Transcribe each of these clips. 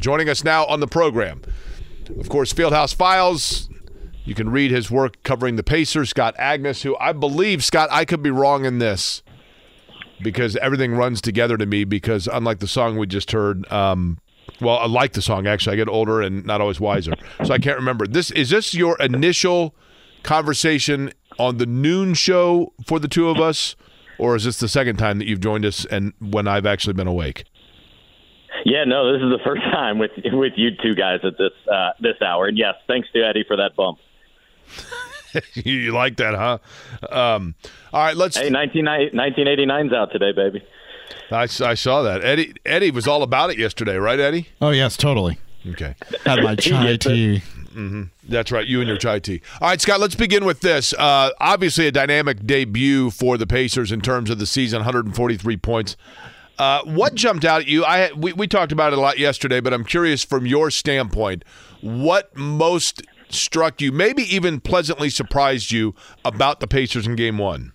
Joining us now on the program, of course, Fieldhouse Files. You can read his work covering the Pacers. Scott Agness, who I believe, Scott, I could be wrong in this because everything runs together to me. Because unlike the song we just heard, um, well, I like the song actually. I get older and not always wiser, so I can't remember. This is this your initial conversation on the noon show for the two of us, or is this the second time that you've joined us and when I've actually been awake? Yeah, no, this is the first time with with you two guys at this uh, this hour, and yes, thanks to Eddie for that bump. you like that, huh? Um, all right, let's. Hey, 19, 1989's out today, baby. I, I saw that. Eddie Eddie was all about it yesterday, right, Eddie? Oh yes, totally. Okay. Had my chai tea. Mm-hmm. That's right, you and your chai tea. All right, Scott, let's begin with this. Uh, obviously, a dynamic debut for the Pacers in terms of the season 143 points. Uh, what jumped out at you? I we, we talked about it a lot yesterday, but I'm curious from your standpoint, what most struck you, maybe even pleasantly surprised you about the Pacers in Game One?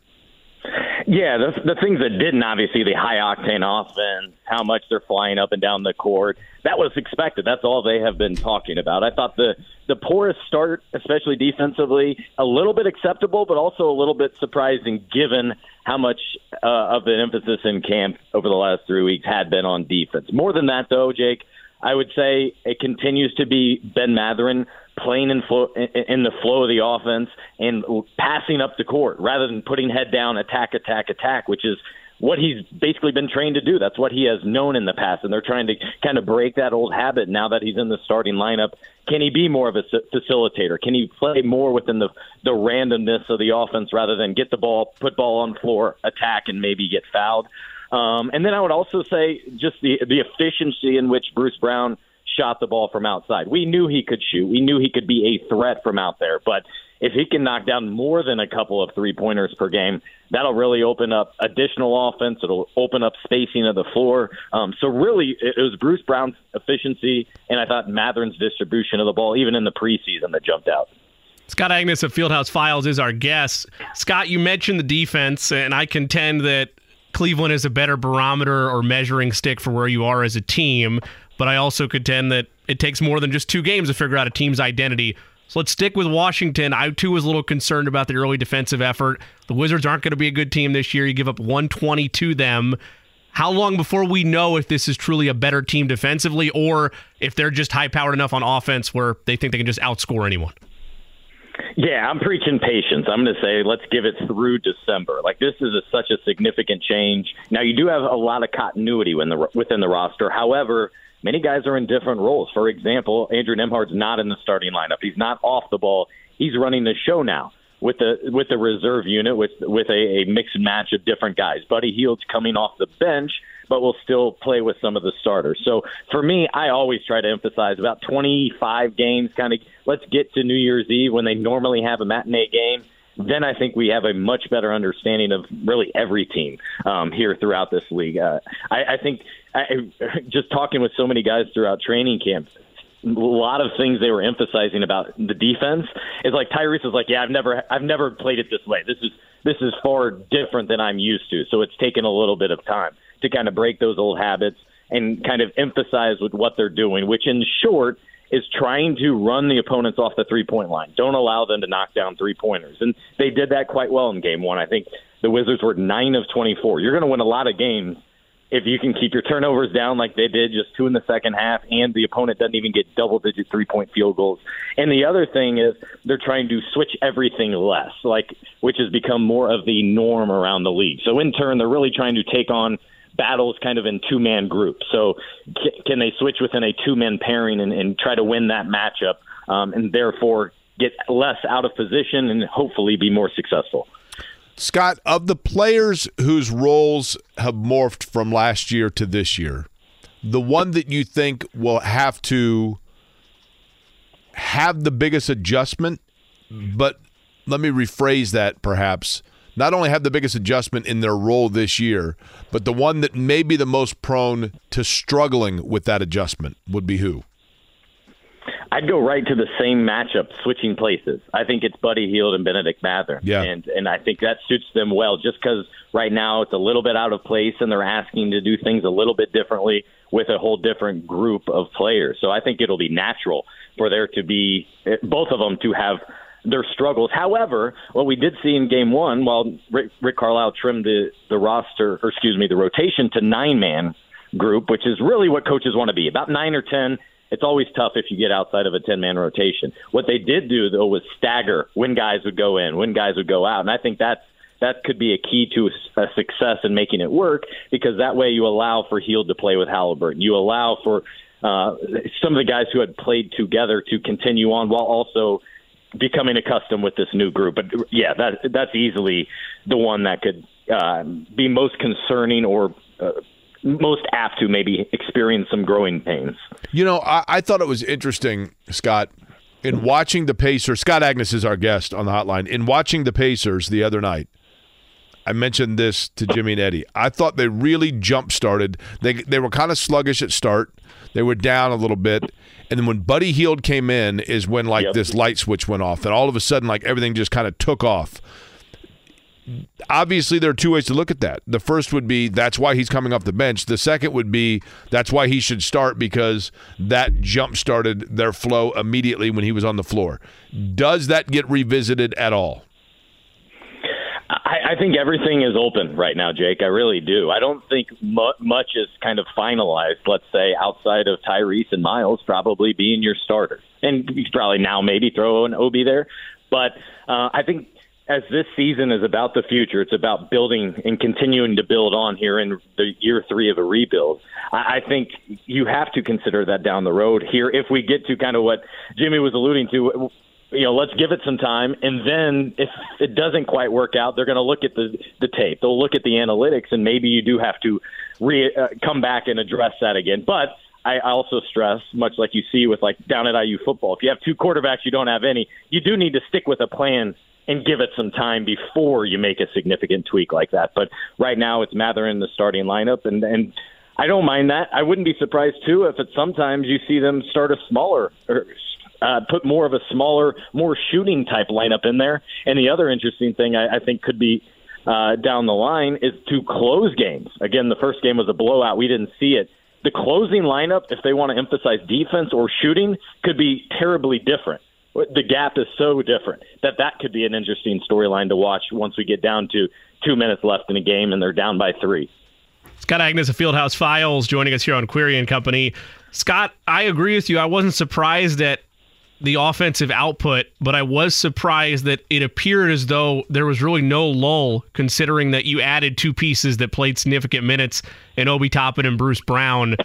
Yeah, the, the things that didn't obviously the high octane offense, how much they're flying up and down the court. That was expected. That's all they have been talking about. I thought the the poorest start, especially defensively, a little bit acceptable, but also a little bit surprising given how much uh, of an emphasis in camp over the last three weeks had been on defense. More than that, though, Jake, I would say it continues to be Ben Mathurin playing in, flow, in the flow of the offense and passing up the court rather than putting head down, attack, attack, attack, which is what he's basically been trained to do. That's what he has known in the past, and they're trying to kind of break that old habit now that he's in the starting lineup. Can he be more of a facilitator? Can he play more within the the randomness of the offense rather than get the ball, put ball on floor, attack, and maybe get fouled? Um, and then I would also say just the the efficiency in which Bruce Brown shot the ball from outside. We knew he could shoot. We knew he could be a threat from out there. But if he can knock down more than a couple of three pointers per game, that'll really open up additional offense. It'll open up spacing of the floor. Um, so really, it was Bruce Brown's efficiency, and I thought Mathurin's distribution of the ball, even in the preseason, that jumped out. Scott Agness of Fieldhouse Files is our guest. Scott, you mentioned the defense, and I contend that Cleveland is a better barometer or measuring stick for where you are as a team. But I also contend that it takes more than just two games to figure out a team's identity. So let's stick with Washington. I too was a little concerned about the early defensive effort. The Wizards aren't going to be a good team this year. You give up 120 to them. How long before we know if this is truly a better team defensively or if they're just high powered enough on offense where they think they can just outscore anyone? Yeah, I'm preaching patience. I'm going to say let's give it through December. Like this is a, such a significant change. Now you do have a lot of continuity the, within the roster. However, many guys are in different roles. For example, Andrew Nembhard's not in the starting lineup. He's not off the ball. He's running the show now with the with the reserve unit with with a, a mixed match of different guys. Buddy Hield's coming off the bench, but will still play with some of the starters. So for me, I always try to emphasize about 25 games. Kind of let's get to New Year's Eve when they normally have a matinee game then I think we have a much better understanding of really every team um, here throughout this league. Uh, I, I think I, just talking with so many guys throughout training camp, a lot of things they were emphasizing about the defense is like Tyrese is like, yeah, I've never, I've never played it this way. This is this is far different than I'm used to. So it's taken a little bit of time to kind of break those old habits and kind of emphasize with what they're doing, which in short is trying to run the opponents off the three point line. Don't allow them to knock down three pointers. And they did that quite well in game one. I think the Wizards were nine of 24. You're going to win a lot of games if you can keep your turnovers down like they did, just two in the second half, and the opponent doesn't even get double digit three point field goals. And the other thing is they're trying to switch everything less, like which has become more of the norm around the league. So in turn, they're really trying to take on battles kind of in two man groups. So can they switch within a two man pairing and, and try to win that matchup, um, and therefore get less out of position and hopefully be more successful? Scott, of the players whose roles have morphed from last year to this year, the one that you think will have to have the biggest adjustment, but let me rephrase that perhaps. Not only have the biggest adjustment in their role this year, but the one that may be the most prone to struggling with that adjustment would be who? I'd go right to the same matchup, switching places. I think it's Buddy Hield and Bennedict Mathurin. Yeah. And and I think that suits them well just because right now it's a little bit out of place and they're asking to do things a little bit differently with a whole different group of players. So I think it'll be natural for there to be eh, both of them to have their struggles. However, what we did see in game one, while Rick, Rick Carlisle trimmed the, the roster, or excuse me, the rotation to nine man group, which is really what coaches want to be about nine or 10. It's always tough if you get outside of a 10 man rotation. What they did do, though, was stagger when guys would go in, when guys would go out. And I think that's that could be a key to a success in making it work because that way you allow for Hield to play with Halliburton. You allow for uh, some of the guys who had played together to continue on while also becoming accustomed with this new group. But yeah, that that's easily the one that could uh, be most concerning or uh, most apt to maybe experience some growing pains. You know, I, I thought it was interesting, Scott. In watching the Pacers, Scott Agness is our guest on the hotline. In watching the Pacers the other night, I mentioned this to Jimmy and Eddie. I thought they really jump started. They they were kind of sluggish at start. They were down a little bit, and then when Buddy Hield came in, is when like Yep. this light switch went off, and all of a sudden, like everything just kind of took off. Obviously, there are two ways to look at that. The first would be that's why he's coming off the bench. The second would be that's why he should start because that jump started their flow immediately when he was on the floor. Does that get revisited at all? I, I think everything is open right now, Jake. I really do. I don't think mu- much is kind of finalized. Let's say outside of Tyrese and Miles probably being your starter, and you probably now maybe throw an Obi there. But uh, I think as this season is about the future, it's about building and continuing to build on here in the year three of a rebuild. I, I think you have to consider that down the road here. If we get to kind of what Jimmy was alluding to, you know, let's give it some time, and then if it doesn't quite work out, they're going to look at the the tape. They'll look at the analytics, and maybe you do have to re, uh, come back and address that again. But I also stress, much like you see with like down at IU football, if you have two quarterbacks, you don't have any. You do need to stick with a plan and give it some time before you make a significant tweak like that. But right now, it's Mather in the starting lineup, and and I don't mind that. I wouldn't be surprised too if at sometimes you see them start a smaller or uh, put more of a smaller, more shooting type lineup in there. And the other interesting thing I, I think could be uh, down the line is to close games. Again, the first game was a blowout. We didn't see it. The closing lineup, if they want to emphasize defense or shooting, could be terribly different. The gap is so different that that could be an interesting storyline to watch once we get down to two minutes left in a game and they're down by three. Scott Agness of Fieldhouse Files joining us here on Query and Company. Scott, I agree with you. I wasn't surprised at the offensive output, but I was surprised that it appeared as though there was really no lull, considering that you added two pieces that played significant minutes in Obi Toppin and Bruce Brown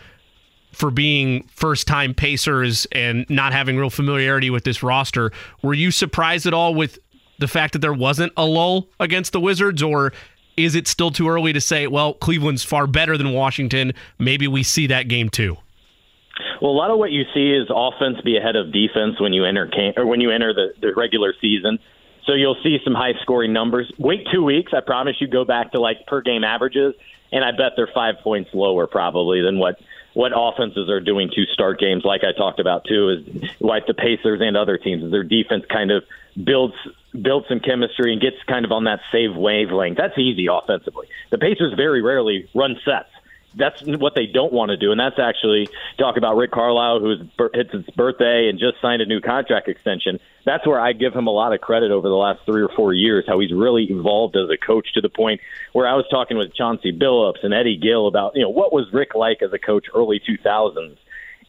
for being first time Pacers and not having real familiarity with this roster. Were you surprised at all with the fact that there wasn't a lull against the Wizards, or is it still too early to say, well, Cleveland's far better than Washington? Maybe we see that game too. Well, a lot of what you see is offense be ahead of defense when you enter camp, or when you enter the, the regular season. So you'll see some high scoring numbers. Wait two weeks, I promise you go back to like per game averages, and I bet they're five points lower probably than what what offenses are doing to start games. Like I talked about too, is like the Pacers and other teams, their defense kind of builds builds some chemistry and gets kind of on that save wavelength. That's easy offensively. The Pacers very rarely run sets that's what they don't want to do, and that's actually talk about Rick Carlisle, who's it's his birthday and just signed a new contract extension. That's where I give him a lot of credit over the last three or four years, how he's really evolved as a coach to the point where I was talking with Chauncey Billups and Eddie Gill about you know what was Rick like as a coach early 2000s.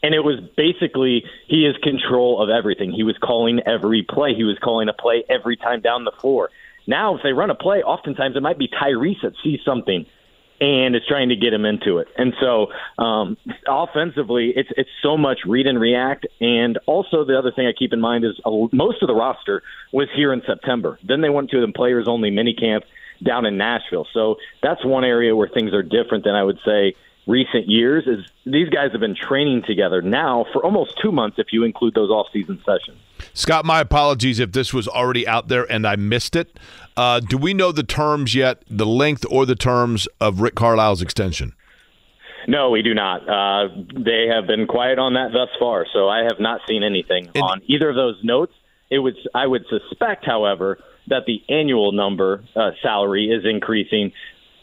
And it was basically he is control of everything. He was calling every play. He was calling a play every time down the floor. Now, if they run a play, oftentimes it might be Tyrese that sees something and is trying to get him into it. And so, um, offensively, it's it's so much read and react. And also, the other thing I keep in mind is uh, most of the roster was here in September. Then they went to the players only mini camp down in Nashville. So that's one area where things are different than I would say recent years is these guys have been training together now for almost two months if you include those off-season sessions. Scott, my apologies if this was already out there and I missed it. Uh, do we know the terms yet, the length or the terms of Rick Carlisle's extension? No, we do not. Uh, they have been quiet on that thus far, so I have not seen anything And- on either of those notes. It was I would suspect, however, that the annual number uh, salary is increasing,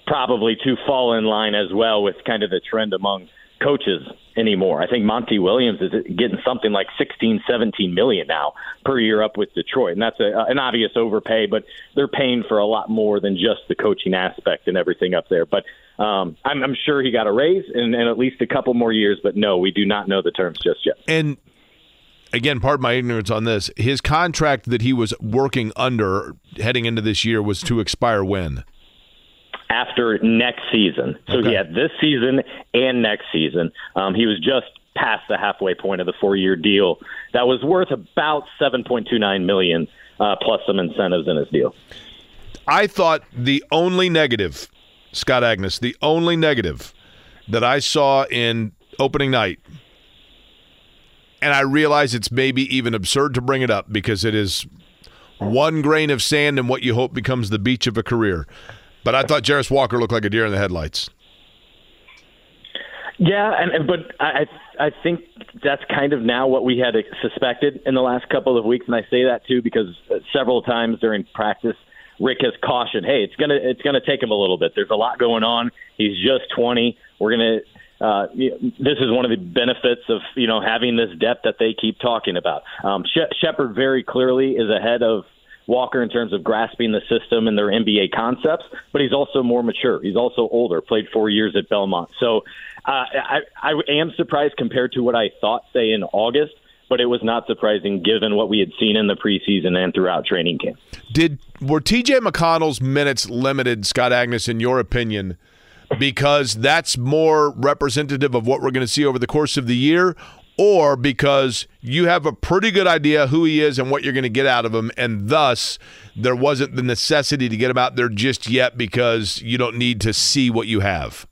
probably to fall in line as well with kind of the trend among coaches anymore. I think Monty Williams is getting something like 16, 17 million now per year up with Detroit, and that's a, an obvious overpay. But they're paying for a lot more than just the coaching aspect and everything up there. But um, I'm, I'm sure he got a raise and, and at least a couple more years. But no, we do not know the terms just yet. And again, pardon my ignorance on this. His contract that he was working under heading into this year was to expire when? After next season. So Okay. he had this season and next season. Um, he was just past the halfway point of the four-year deal that was worth about 7.29 million uh, plus some incentives in his deal. I thought the only negative, Scott Agness, the only negative that I saw in opening night, and I realize it's maybe even absurd to bring it up because it is one grain of sand in what you hope becomes the beach of a career. But I thought Jarace Walker looked like a deer in the headlights. Yeah, and, and but I I think that's kind of now what we had suspected in the last couple of weeks, and I say that too because uh, several times during practice, Rick has cautioned, "Hey, it's gonna it's gonna take him a little bit. There's a lot going on. He's just 20. We're gonna." Uh, this is one of the benefits of you know having this depth that they keep talking about. Um, She- Sheppard very clearly is ahead of Walker in terms of grasping the system and their NBA concepts, but he's also more mature. He's also older, played four years at Belmont. So uh, I, I am surprised compared to what I thought, say, in August, but it was not surprising given what we had seen in the preseason and throughout training camp. Did were TJ McConnell's minutes limited, Scott Agness, in your opinion, because that's more representative of what we're going to see over the course of the year, or because you have a pretty good idea who he is and what you're going to get out of him, and thus there wasn't the necessity to get him out there just yet because you don't need to see what you have?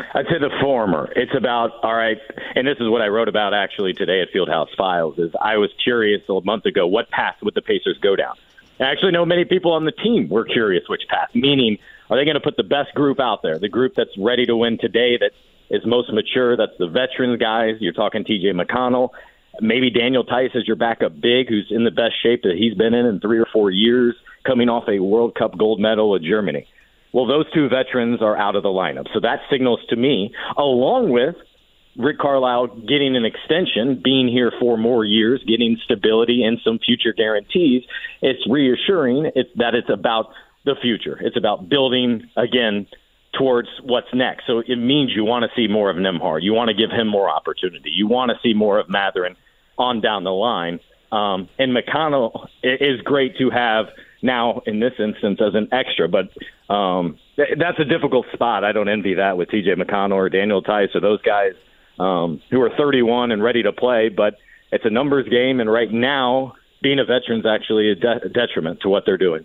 Uh, I'd say the former. It's about all right, and this is what I wrote about actually today at Fieldhouse Files. Is I was curious a month ago what path would the Pacers go down. I actually know many people on the team were curious which path. Meaning, are they going to put the best group out there, the group that's ready to win today, that is most mature, that's the veterans guys. You're talking T.J. McConnell, maybe Daniel Theis as your backup big, who's in the best shape that he's been in in three or four years, coming off a World Cup gold medal with Germany. Well, those two veterans are out of the lineup. So that signals to me, along with Rick Carlisle getting an extension, being here for more years, getting stability and some future guarantees, it's reassuring it's, that it's about the future. It's about building, again, towards what's next. So it means you want to see more of Nembhard. You want to give him more opportunity. You want to see more of Mathurin on down the line. Um, and McConnell is great to have now in this instance as an extra, but um, th- that's a difficult spot. I don't envy that with TJ McConnell or Daniel Theis or those guys um, who are 31 and ready to play, but it's a numbers game, and right now, being a veteran's actually a de- detriment to what they're doing.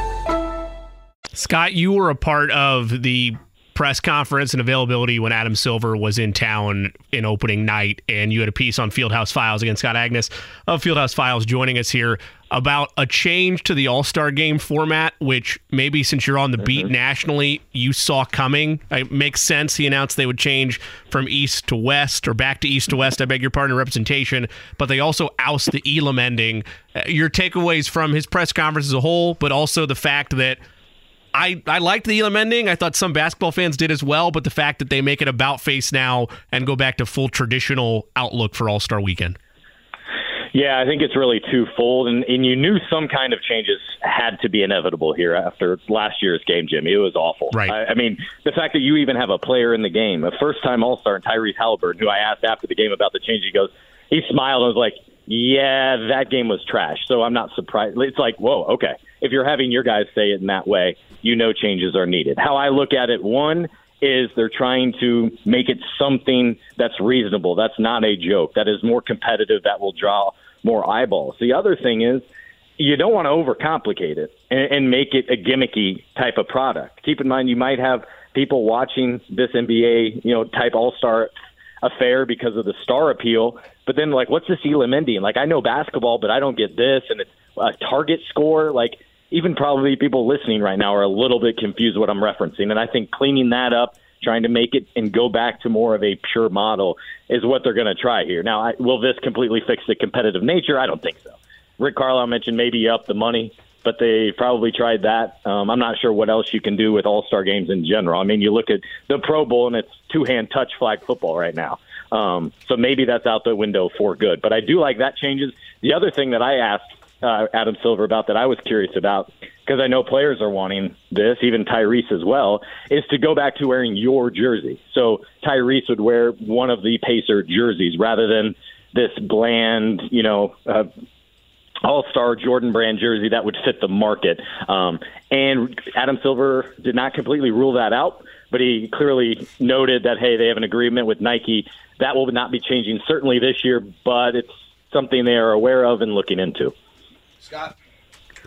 Scott, you were a part of the press conference and availability when Adam Silver was in town in opening night, and you had a piece on Fieldhouse Files against Scott Agness of Fieldhouse Files joining us here about a change to the All Star game format, which maybe since you're on the beat nationally, you saw coming. It makes sense. He announced they would change from East to West or back to East to West. I beg your pardon, representation, but they also oust the Elam ending. Uh, Your takeaways from his press conference as a whole, but also the fact that I, I liked the Elam ending. I thought some basketball fans did as well, but the fact that they make it about face now and go back to full traditional outlook for All Star weekend. Yeah, I think it's really twofold, and, and you knew some kind of changes had to be inevitable here after last year's game, Jimmy. It was awful. Right. I, I mean, the fact that you even have a player in the game, a first-time All-Star, and Tyrese Halliburton, who I asked after the game about the change, he goes, he smiled and was like, "Yeah, that game was trash." So I'm not surprised. It's like, whoa, okay. If you're having your guys say it in that way, you know changes are needed. How I look at it, one is they're trying to make it something that's reasonable. That's not a joke. That is more competitive. That will draw more eyeballs. The other thing is you don't want to overcomplicate it and, and make it a gimmicky type of product. Keep in mind you might have people watching this NBA, you know, type All Star affair because of the star appeal. But then, like, what's this Elam ending? Like, I know basketball, but I don't get this, and it's a target score. Like, even probably people listening right now are a little bit confused what I'm referencing. And I think cleaning that up, trying to make it and go back to more of a pure model is what they're going to try here. Now, I, will this completely fix the competitive nature? I don't think so. Rick Carlisle mentioned maybe up the money, but they probably tried that. Um, I'm not sure what else you can do with All Star games in general. I mean, you look at the Pro Bowl and it's two hand touch flag football right now. Um, so maybe that's out the window for good. But I do like that changes. The other thing that I asked uh, Adam Silver about that I was curious about because I know players are wanting this, even Tyrese as well, is to go back to wearing your jersey. So Tyrese would wear one of the Pacer jerseys rather than this bland, you know, uh, all star Jordan brand jersey that would fit the market. Um, and Adam Silver did not completely rule that out, but he clearly noted that, hey, they have an agreement with Nike. That will not be changing certainly this year, but it's something they are aware of and looking into. Scott,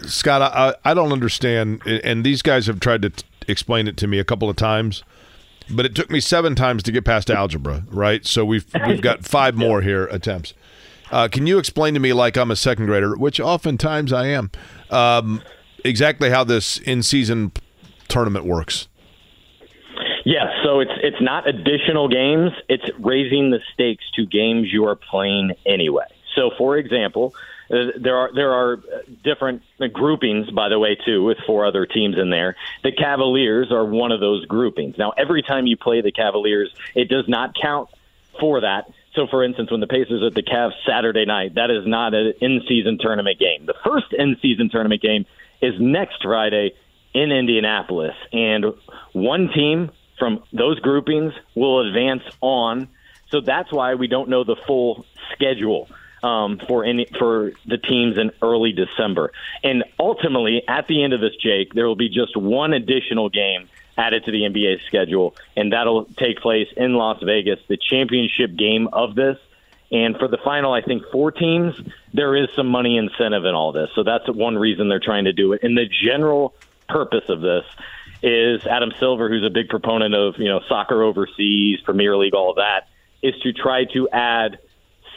Scott, I, I don't understand, and these guys have tried to t- explain it to me a couple of times, but it took me seven times to get past algebra. Right, so we've we've got five more here attempts. Uh, can you explain to me, like I'm a second grader, which oftentimes I am, um, exactly how this in-season tournament works? Yes, so it's it's not additional games; it's raising the stakes to games you are playing anyway. So, for example, Uh, there are there are uh, different uh, groupings, by the way, too, with four other teams in there. The Cavaliers are one of those groupings. Now, every time you play the Cavaliers, it does not count for that. So, for instance, when the Pacers are at the Cavs Saturday night, that is not an in-season tournament game. The first in-season tournament game is next Friday in Indianapolis, and one team from those groupings will advance on. So that's why we don't know the full schedule um, for any for the teams in early December. And ultimately, at the end of this, Jake, there will be just one additional game added to the NBA schedule, and that'll take place in Las Vegas, the championship game of this. And for the final, I think four teams, there is some money incentive in all this. So that's one reason they're trying to do it. And the general purpose of this is Adam Silver, who's a big proponent of you know soccer overseas, Premier League, all of that, is to try to add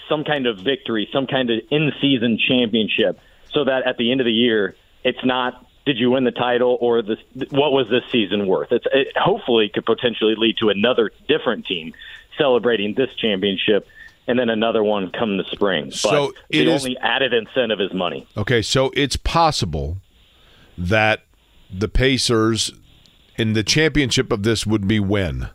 some kind of victory, some kind of in-season championship, so that at the end of the year, it's not did you win the title or this, what was this season worth? It's, it hopefully could potentially lead to another different team celebrating this championship and then another one come the spring. So but it the is- only added incentive is money. Okay, so it's possible that the Pacers in the championship of this would be when?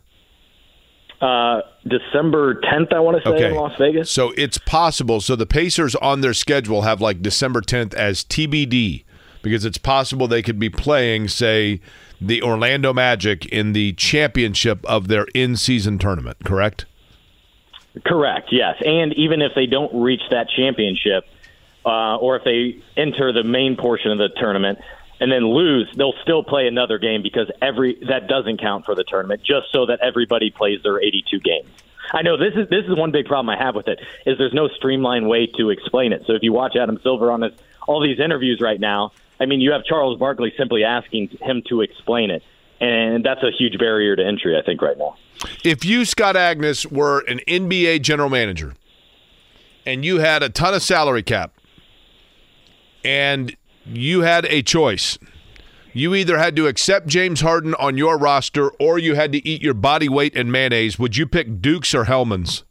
Uh, December 10th, I want to say, in Las Vegas. So it's possible. So the Pacers on their schedule have like December 10th as TBD because it's possible they could be playing, say, the Orlando Magic in the championship of their in season tournament, correct? Correct, yes. And even if they don't reach that championship, uh, or if they enter the main portion of the tournament and then lose, they'll still play another game because every that doesn't count for the tournament, just so that everybody plays their 82 games. I know this is this is one big problem I have with it is there's no streamlined way to explain it. So if you watch Adam Silver on all these interviews right now, I mean you have Charles Barkley simply asking him to explain it. and that's a huge barrier to entry, I think, right now. If you, Scott Agness, were an NBA general manager and you had a ton of salary cap and you had a choice, you either had to accept James Harden on your roster or you had to eat your body weight in mayonnaise, would you pick Dukes or Hellmann's?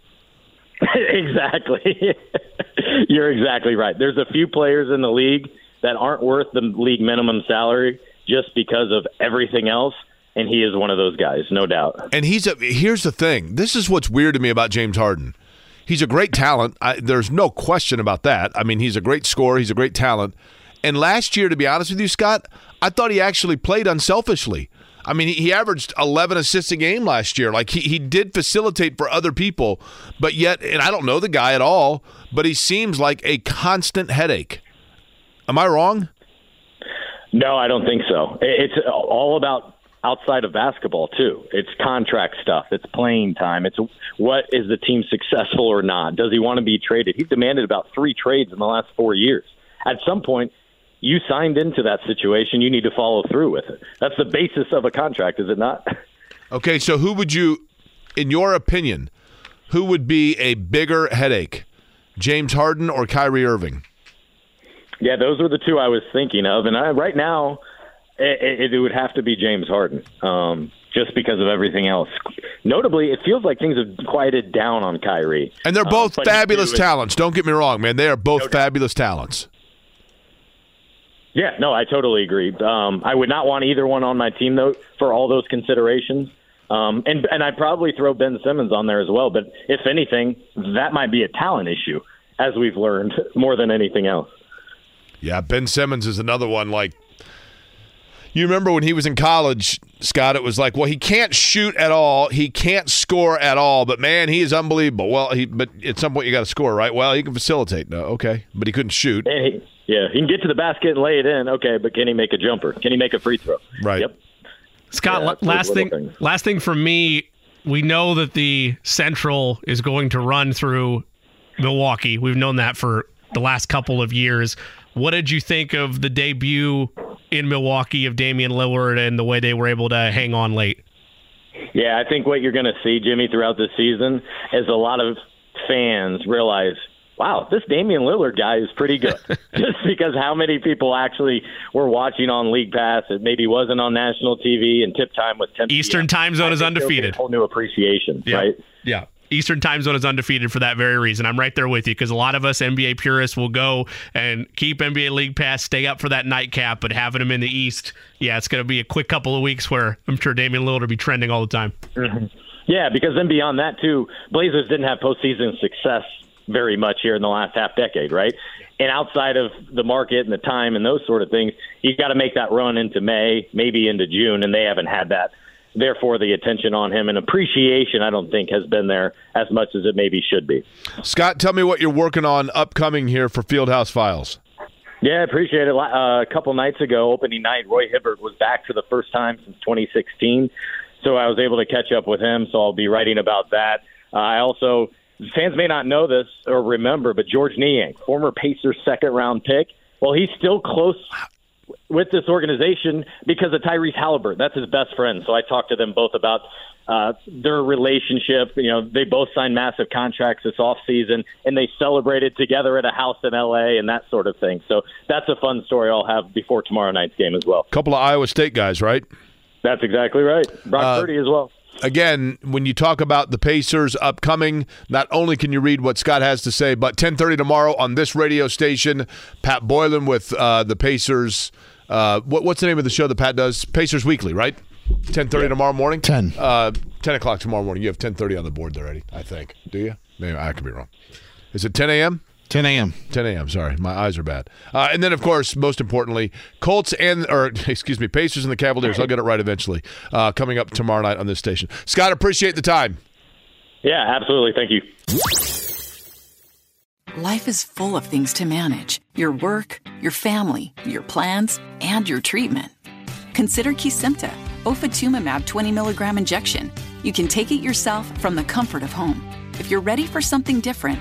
exactly. You're exactly right. There's a few players in the league that aren't worth the league minimum salary just because of everything else and he is one of those guys, no doubt. And he's a here's the thing. This is what's weird to me about James Harden. He's a great talent. I, there's no question about that. I mean, he's a great scorer. He's a great talent. And last year, to be honest with you, Scott, I thought he actually played unselfishly. I mean, he, averaged 11 assists a game last year. Like, he, he did facilitate for other people, but yet, and I don't know the guy at all, but he seems like a constant headache. Am I wrong? No, I don't think so. It's all about outside of basketball too. It's contract stuff. It's playing time. It's what is the team successful or not? Does he want to be traded? He's demanded about three trades in the last four years. At some point, you signed into that situation. You need to follow through with it. That's the basis of a contract, is it not? Okay, so who would you, in your opinion, who would be a bigger headache, James Harden or Kyrie Irving? Yeah, those were the two I was thinking of, and I, right now it, it, would have to be James Harden, um, just because of everything else. Notably, it feels like things have quieted down on Kyrie, and they're both um, fabulous talents. Don't get me wrong, man; they are both no fabulous talents. Yeah, no, I totally agree. Um, I would not want either one on my team though for all those considerations. Um, and and I'd probably throw Ben Simmons on there as well. But if anything, that might be a talent issue, as we've learned more than anything else. Yeah, Ben Simmons is another one. Like you remember when he was in college, Scott, it was like, well, he can't shoot at all. He can't score at all, but man, he is unbelievable. Well, he but at some point you got to score, right? Well, he can facilitate. No, okay, but he couldn't shoot. He, yeah, he can get to the basket and lay it in. Okay, but can he make a jumper? Can he make a free throw? Right. Yep. Scott, yeah, last thing things. last thing from me, we know that the Central is going to run through Milwaukee. We've known that for the last couple of years. What did you think of the debut in Milwaukee of Damian Lillard and the way they were able to hang on late. Yeah, I think what you're going to see, Jimmy, throughout the season is a lot of fans realize, wow, this Damian Lillard guy is pretty good. Just because how many people actually were watching on League Pass, it maybe wasn't on national TV, and tip time was 10 Eastern time zone is undefeated. A whole new appreciation, yeah. right? Yeah. Eastern time zone is undefeated for that very reason. I'm right there with you because a lot of us NBA purists will go and keep NBA League Pass, stay up for that nightcap, but having them in the East, yeah, it's going to be a quick couple of weeks where I'm sure Damian Lillard will be trending all the time. Mm-hmm. Yeah, because then beyond that too, Blazers didn't have postseason success very much here in the last half decade, right? And outside of the market and the time and those sort of things, you've got to make that run into May, maybe into June, and they haven't had that therefore the attention on him and appreciation I don't think has been there as much as it maybe should be. Scott, tell me what you're working on upcoming here for Fieldhouse Files. Yeah, I appreciate it. Uh, a couple nights ago, opening night, Roy Hibbert was back for the first time since 2016, so I was able to catch up with him. So I'll be writing about that. Uh, I also fans may not know this or remember, but George Niang, former Pacers second round pick, well, he's still close with this organization because of Tyrese Halliburton. That's his best friend. So I talked to them both about uh, their relationship. You know, they both signed massive contracts this off season, and they celebrated together at a house in L.A. and that sort of thing. So that's a fun story I'll have before tomorrow night's game as well. Couple of Iowa State guys, right? That's exactly right. Brock uh, Purdy as well again, when you talk about the Pacers upcoming, not only can you read what Scott has to say, but 10:30 tomorrow on this radio station, Pat Boylan with uh, the Pacers uh, what, what's the name of the show that Pat does? Pacers Weekly, right? 10.30 yeah. tomorrow morning? 10. Uh, 10 o'clock tomorrow morning. You have 10.30 on the board there, Eddie, I think. Do you? Maybe I could be wrong. Is it 10 a.m.? 10 a.m. 10 a.m. Sorry, my eyes are bad. Uh, and then, of course, most importantly, Colts and or excuse me, Pacers and the Cavaliers. I'll get it right eventually. Uh, coming up tomorrow night on this station. Scott, appreciate the time. Yeah, absolutely. Thank you. Life is full of things to manage your work, your family, your plans, and your treatment. Consider Kesimpta, ofatumumab 20 milligram injection. You can take it yourself from the comfort of home. If you're ready for something different,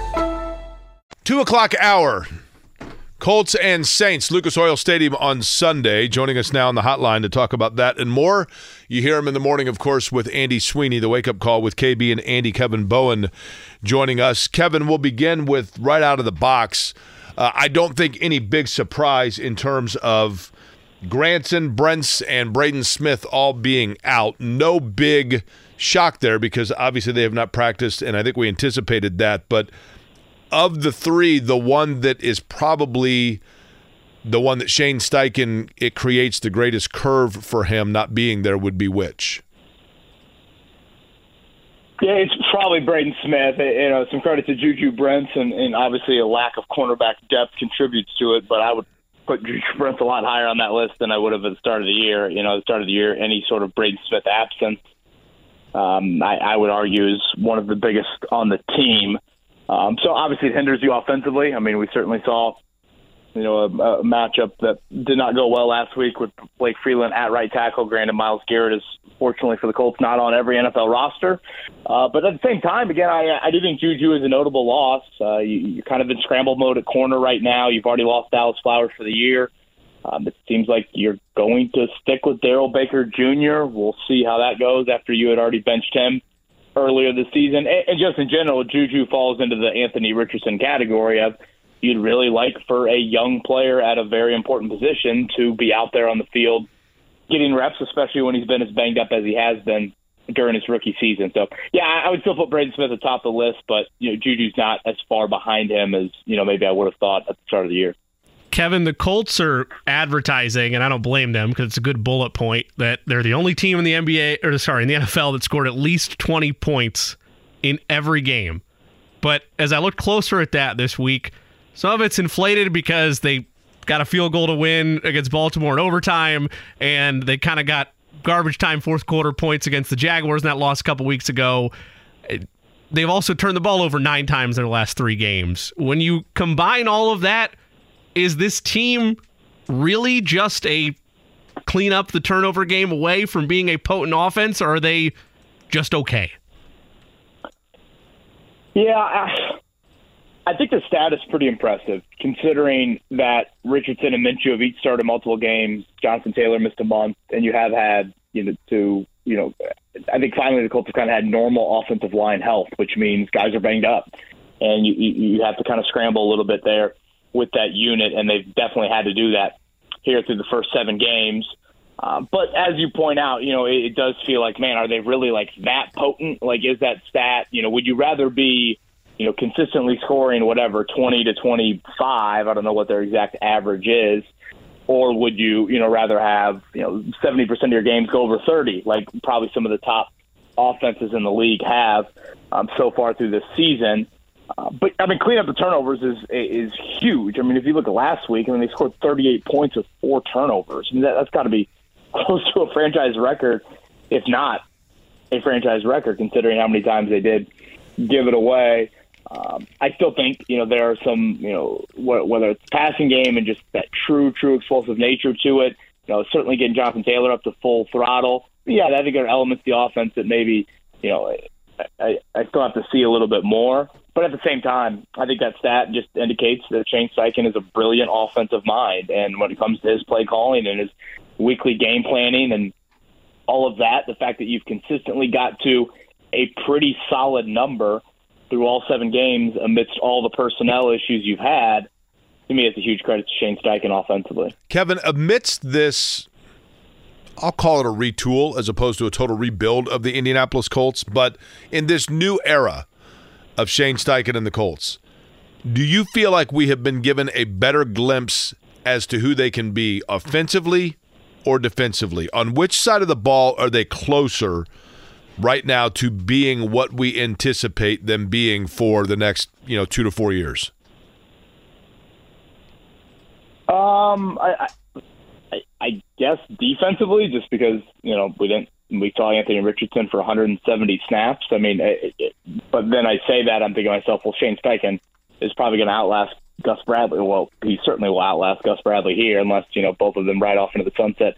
Two o'clock hour. Colts and Saints, Lucas Oil Stadium on Sunday. Joining us now on the hotline to talk about that and more. You hear him in the morning, of course, with Andy Sweeney, the wake up call with KB and Andy Kevin Bowen joining us. Kevin, we'll begin with right out of the box. Uh, I don't think any big surprise in terms of Granson, Brents, and Braden Smith all being out. No big shock there because obviously they have not practiced, and I think we anticipated that. But of the three, the one that is probably the one that Shane Steichen it creates the greatest curve for him not being there would be which? Yeah, it's probably Braden Smith. You know, some credit to Juju Brents, and, and obviously a lack of cornerback depth contributes to it. But I would put Juju Brents a lot higher on that list than I would have at the start of the year. You know, at the start of the year, any sort of Braden Smith absence, um, I, I would argue, is one of the biggest on the team. Um, so obviously it hinders you offensively. I mean, we certainly saw, you know, a, a matchup that did not go well last week with Blake Freeland at right tackle. Granted, Myles Garrett is fortunately for the Colts not on every NFL roster, uh, but at the same time, again, I, I do think Juju is a notable loss. Uh, you, you're kind of in scramble mode at corner right now. You've already lost Dallas Flowers for the year. Um, it seems like you're going to stick with Darrell Baker Jr. We'll see how that goes after you had already benched him earlier this season. And, and just in general, Juju falls into the Anthony Richardson category of you'd really like for a young player at a very important position to be out there on the field getting reps, especially when he's been as banged up as he has been during his rookie season. So, yeah, I would still put Braden Smith atop the list, but you know, Juju's not as far behind him as you know maybe I would have thought at the start of the year. Kevin, the Colts are advertising, and I don't blame them because it's a good bullet point that they're the only team in the NBA or sorry in the NFL that scored at least 20 points in every game. But as I looked closer at that this week, some of it's inflated because they got a field goal to win against Baltimore in overtime, and they kind of got garbage time fourth quarter points against the Jaguars in that loss a couple weeks ago. They've also turned the ball over nine times in their last three games. When you combine all of that, is this team really just a clean up the turnover game away from being a potent offense, or are they just okay? Yeah, I, I think the stat is pretty impressive considering that Richardson and Minshew have each started multiple games. Jonathan Taylor missed a month, and you have had you know to you know I think finally the Colts have kind of had normal offensive line health, which means guys are banged up, and you you have to kind of scramble a little bit there with that unit, and they've definitely had to do that here through the first seven games. Uh, but as you point out, you know, it, it does feel like, man, are they really like that potent? Like, is that stat? You know, would you rather be, you know, consistently scoring whatever twenty to twenty-five? I don't know what their exact average is, or would you, you know, rather have you know seventy percent of your games go over thirty, like probably some of the top offenses in the league have um, so far through this season? Uh, but I mean, clean up the turnovers is is huge. I mean, if you look at last week, I mean, they scored 38 points with four turnovers. I mean, that, that's got to be close to a franchise record, if not a franchise record, considering how many times they did give it away. Um, I still think you know there are some you know wh- whether it's passing game and just that true true explosive nature to it. You know, certainly getting Jonathan Taylor up to full throttle. But yeah, I think there are elements of the offense that maybe you know I, I still have to see a little bit more. But at the same time, I think that stat just indicates that Shane Steichen is a brilliant offensive mind. And when it comes to his play calling and his weekly game planning and all of that, the fact that you've consistently got to a pretty solid number through all seven games amidst all the personnel issues you've had, to me, it's a huge credit to Shane Steichen offensively. Kevin, amidst this, I'll call it a retool as opposed to a total rebuild of the Indianapolis Colts, but in this new era of Shane Steichen and the Colts. Do you feel like we have been given a better glimpse as to who they can be offensively or defensively? On which side of the ball are they closer right now to being what we anticipate them being for the next, you know, 2 to 4 years? Um I I, I guess defensively just because, you know, we didn't we saw Anthony Richardson for 170 snaps. I mean, it, it, but then I say that I'm thinking to myself, well, Shane Steichen is probably going to outlast Gus Bradley. Well, he certainly will outlast Gus Bradley here, unless you know both of them ride off into the sunset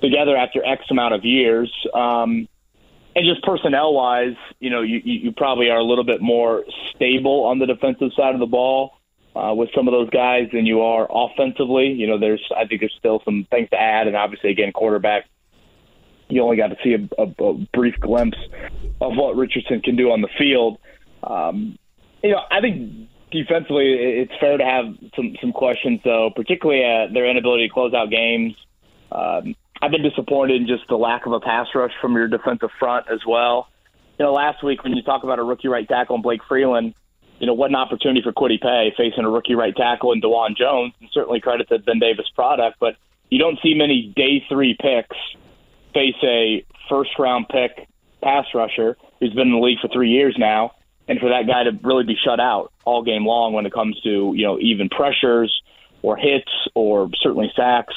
together after X amount of years. Um, and just personnel wise, you know, you, you probably are a little bit more stable on the defensive side of the ball uh, with some of those guys than you are offensively. You know, there's I think there's still some things to add, and obviously again, quarterback. You only got to see a, a, a brief glimpse of what Richardson can do on the field. Um, you know, I think defensively, it's fair to have some some questions, though, particularly at their inability to close out games. Um, I've been disappointed in just the lack of a pass rush from your defensive front as well. You know, last week when you talk about a rookie right tackle and Blake Freeland, you know, what an opportunity for Kwity Paye facing a rookie right tackle and Dawand Jones, and certainly credit to Ben Davis product, but you don't see many day three picks face a first round pick pass rusher who's been in the league for three years now, and for that guy to really be shut out all game long when it comes to, you know, even pressures or hits or certainly sacks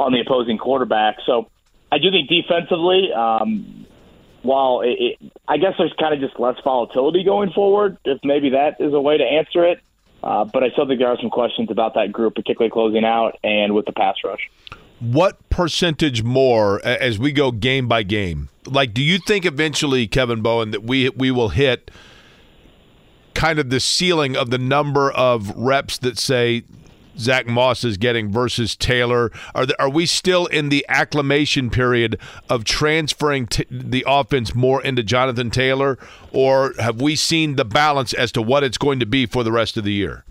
on the opposing quarterback. So I do think defensively, um, while it, it, I guess there's kind of just less volatility going forward, if maybe that is a way to answer it. Uh, but I still think there are some questions about that group, particularly closing out and with the pass rush. What percentage more as we go game by game? Like, do you think eventually, Kevin Bowen, that we we will hit kind of the ceiling of the number of reps that say Zach Moss is getting versus Taylor? Are the, are we still in the acclimation period of transferring t- the offense more into Jonathan Taylor, or have we seen the balance as to what it's going to be for the rest of the year?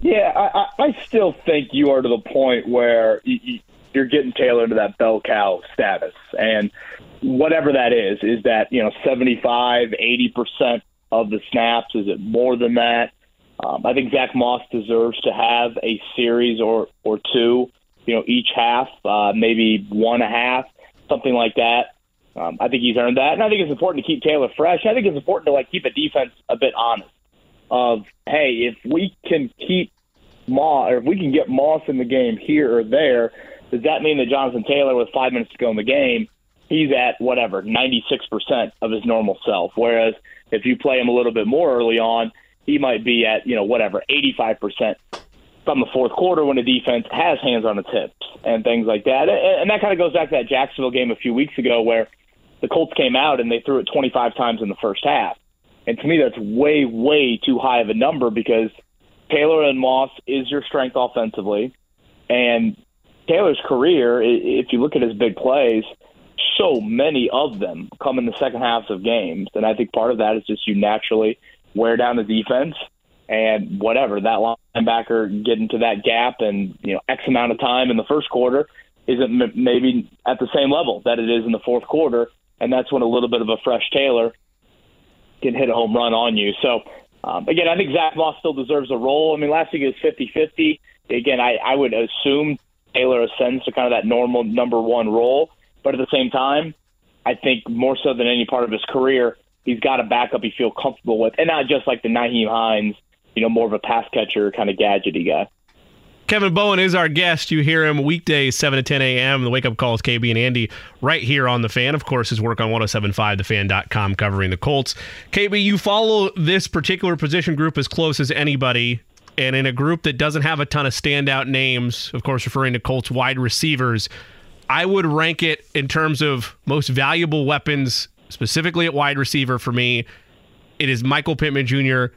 Yeah, I, I still think you are to the point where you're getting Taylor to that bell cow status, and whatever that is, is that you know 75, 80 percent of the snaps? Is it more than that? Um, I think Zach Moss deserves to have a series or or two, you know, each half, uh, maybe one a half, something like that. Um, I think he's earned that, and I think it's important to keep Taylor fresh. I think it's important to like keep a defense a bit honest. Of hey, if we can keep Moss, or if we can get Moss in the game here or there, does that mean that Jonathan Taylor, with five minutes to go in the game, he's at whatever 96% of his normal self? Whereas if you play him a little bit more early on, he might be at, you know, whatever, 85% from the fourth quarter when the defense has hands on its hips and things like that. And that kind of goes back to that Jacksonville game a few weeks ago where the Colts came out and they threw it 25 times in the first half. And to me, that's way, way too high of a number because Taylor and Moss is your strength offensively. And Taylor's career, if you look at his big plays, so many of them come in the second halves of games. And I think part of that is just you naturally wear down the defense and whatever that linebacker get into that gap and you know X amount of time in the first quarter isn't maybe at the same level that it is in the fourth quarter, and that's when a little bit of a fresh Taylor can hit a home run on you. So um, again, I think Zach Moss still deserves a role. I mean, last week it was 50-50. Again, I, I would assume Taylor ascends to kind of that normal number one role, but at the same time, I think more so than any part of his career, he's got a backup he feel comfortable with, and not just like the Nyheim Hines, you know, more of a pass catcher kind of gadgety guy. Kevin Bowen is our guest. You hear him weekdays, 7 to 10 a.m. The wake up call is KB and Andy right here on The Fan. Of course, his work on 1075thefan.com covering the Colts. KB, you follow this particular position group as close as anybody. And in a group that doesn't have a ton of standout names, of course, referring to Colts wide receivers, I would rank it in terms of most valuable weapons specifically at wide receiver for me, it is Michael Pittman Jr.,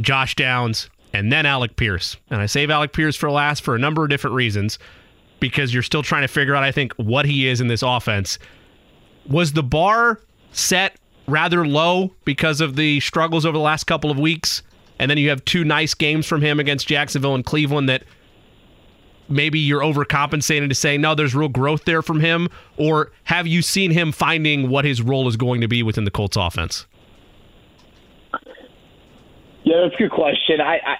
Josh Downs, and then Alec Pierce. And I save Alec Pierce for last for a number of different reasons because you're still trying to figure out, I think, what he is in this offense. Was the bar set rather low because of the struggles over the last couple of weeks? And then you have two nice games from him against Jacksonville and Cleveland that maybe you're overcompensating to say no there's real growth there from him or have you seen him finding what his role is going to be within the colts offense yeah that's a good question i i,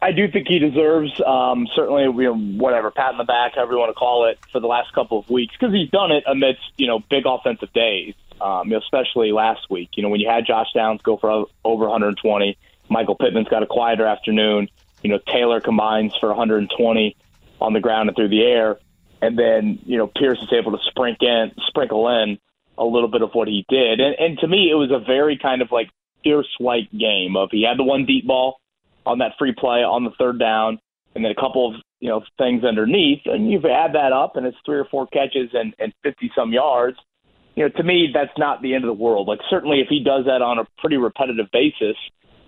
I do think he deserves um, certainly you know, whatever pat in the back however you want to call it for the last couple of weeks because he's done it amidst you know big offensive days um, especially last week you know when you had josh downs go for over 120 michael pittman's got a quieter afternoon you know Taylor combines for 120 on the ground and through the air, and then you know Pierce is able to sprinkle in, sprinkle in a little bit of what he did. And, and to me, it was a very kind of like Pierce like game of he had the one deep ball on that free play on the third down, and then a couple of you know things underneath, and you add that up, and it's three or four catches and and 50 some yards. You know, to me, that's not the end of the world. Like certainly, if he does that on a pretty repetitive basis,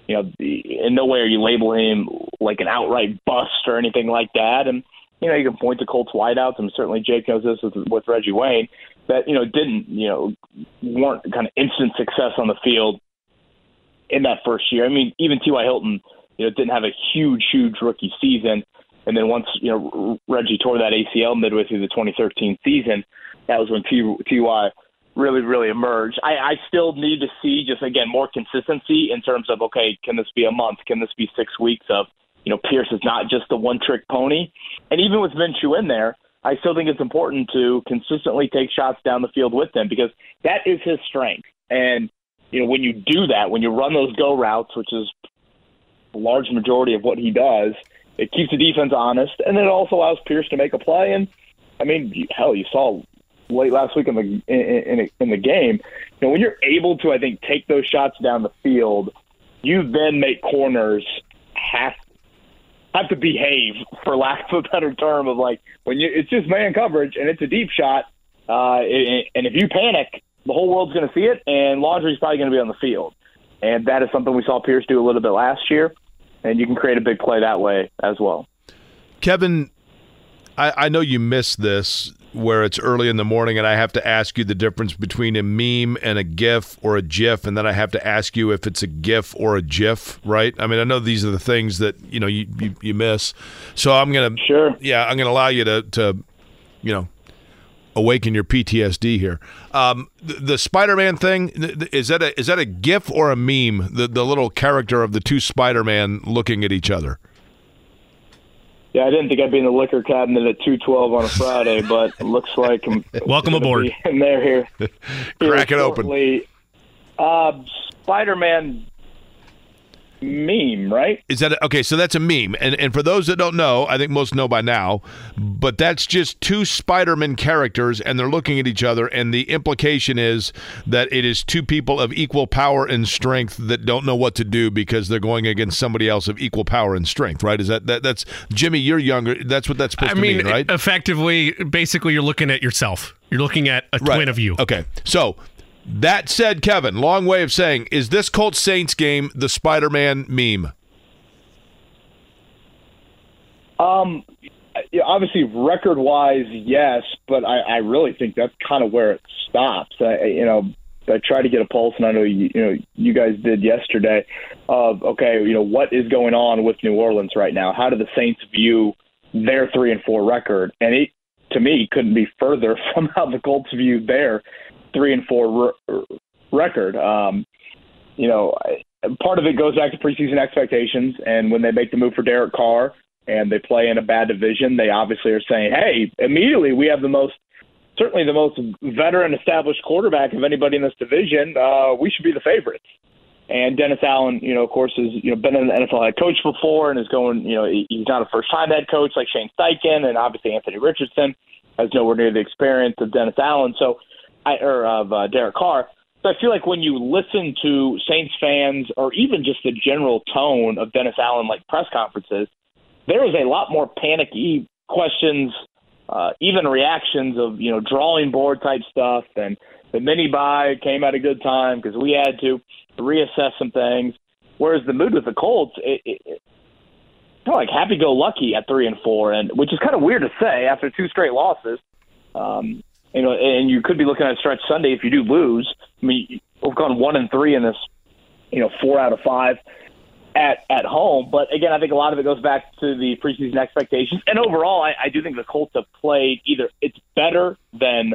you know, in no way are you labeling him like an outright bust or anything like that. And you know, you can point to Colts wideouts, and certainly Jake knows this with, with Reggie Wayne that you know didn't you know weren't kind of instant success on the field in that first year. I mean, even T.Y. Hilton, you know, didn't have a huge, huge rookie season, and then once you know Reggie tore that ACL midway through the 2013 season, that was when T.Y. really, really emerged. I, I still need to see just again more consistency in terms of okay, can this be a month? Can this be six weeks of you know Pierce is not just a one trick pony, and even with Minshew in there. I still think it's important to consistently take shots down the field with him because that is his strength. And you know, when you do that, when you run those go routes, which is large majority of what he does, it keeps the defense honest, and then it also allows Pierce to make a play. And I mean, hell, you saw late last week in the in, in, in the game. You know, when you're able to, I think, take those shots down the field, you then make corners have have to behave, for lack of a better term, of like when you it's just man coverage and it's a deep shot, uh, and if you panic, the whole world's going to see it, and Laundry's probably going to be on the field, and that is something we saw Pierce do a little bit last year, and you can create a big play that way as well. Kevin, I, I know you missed this where it's early in the morning and I have to ask you the difference between a meme and a GIF or a GIF, and then I have to ask you if it's a GIF or a GIF, right? I mean, I know these are the things that you know you you, you miss, so I'm gonna sure, yeah, I'm gonna allow you to to you know awaken your PTSD here. Um, the, the, Spider-Man thing is that a is that a GIF or a meme? The the little character of the two Spider-Man looking at each other. Yeah, I didn't think I'd be in the liquor cabinet at two twelve on a Friday, but it looks like I'm welcome aboard. In there here, crack it open. Uh, Spider-Man meme, right? Is that a, okay? So that's a meme, and and for those that don't know, I think most know by now, but that's just two Spider-Man characters, and they're looking at each other, and the implication is that it is two people of equal power and strength that don't know what to do because they're going against somebody else of equal power and strength, right? Is that, that that's Jimmy? You're younger. That's what that's supposed I to mean, mean, right? Effectively, basically, you're looking at yourself. You're looking at a right. twin of you. Okay, so that said, Kevin, long way of saying, is this Colts Saints game the Spider Man meme? Um, obviously, record wise, yes, but I, I really think that's kind of where it stops. I, you know, I try to get a pulse, and I know you, you know you guys did yesterday. Of okay, you know what is going on with New Orleans right now? How do the Saints view their three and four record? And it, to me, couldn't be further from how the Colts view their three and four r- record. Um, you know, part of it goes back to preseason expectations, and when they make the move for Derek Carr and they play in a bad division, they obviously are saying, "Hey, immediately we have the most." Certainly, the most veteran, established quarterback of anybody in this division. Uh, we should be the favorites. And Dennis Allen, you know, of course, has you know been an NFL head coach before and is going. You know, he's not a first time head coach like Shane Steichen, and obviously Anthony Richardson has nowhere near the experience of Dennis Allen. So I, or of uh, Derek Carr. So I feel like when you listen to Saints fans, or even just the general tone of Dennis Allen, like press conferences, there is a lot more panicky questions, uh, even reactions of you know drawing board type stuff, and the mini bye came at a good time because we had to reassess some things. Whereas the mood with the Colts, it, it, it kind of like happy go lucky at three and four, and which is kind of weird to say after two straight losses. Um, you know, and you could be looking at a stretch Sunday if you do lose. I mean, we've gone one and three in this, you know, four out of five at at home. But again, I think a lot of it goes back to the preseason expectations. And overall, I, I do think the Colts have played either it's better than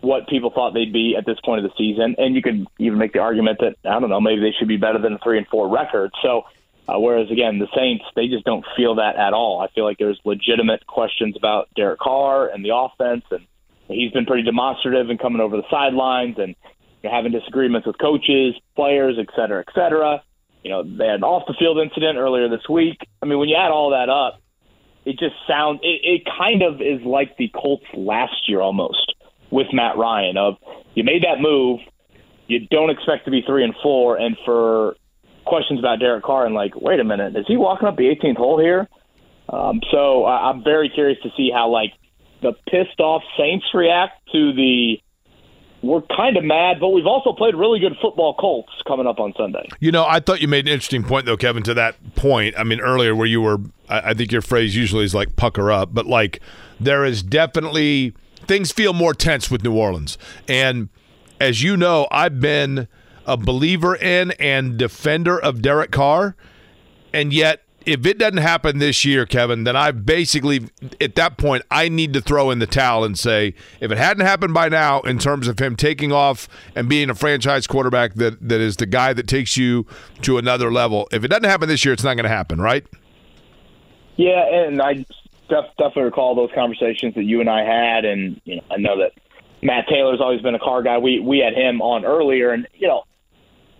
what people thought they'd be at this point of the season, and you could even make the argument that I don't know, maybe they should be better than a three and four record. So. Uh, whereas again, the Saints, they just don't feel that at all. I feel like there's legitimate questions about Derek Carr and the offense, and he's been pretty demonstrative in coming over the sidelines and having disagreements with coaches, players, et cetera, et cetera. You know, they had an off the field incident earlier this week. I mean, when you add all that up, it just sounds it, it kind of is like the Colts last year almost with Matt Ryan of you made that move, you don't expect to be three and four, and for questions about Derek Carr and like, wait a minute, is he walking up the 18th hole here? Um, so I, I'm very curious to see how like the pissed off Saints react to the we're kind of mad, but we've also played really good football Colts coming up on Sunday. You know, I thought you made an interesting point, though, Kevin, to that point. I mean, earlier where you were, I, think your phrase usually is like pucker up, but like there is definitely things feel more tense with New Orleans. And as you know, I've been a believer in and defender of Derek Carr. And yet, if it doesn't happen this year, Kevin, then I basically, at that point, I need to throw in the towel and say, if it hadn't happened by now, in terms of him taking off and being a franchise quarterback that, that is the guy that takes you to another level, if it doesn't happen this year, it's not going to happen, right? Yeah, and I def- definitely recall those conversations that you and I had, and you know, I know that Matt Taylor's always been a Carr guy. We we had him on earlier, and you know,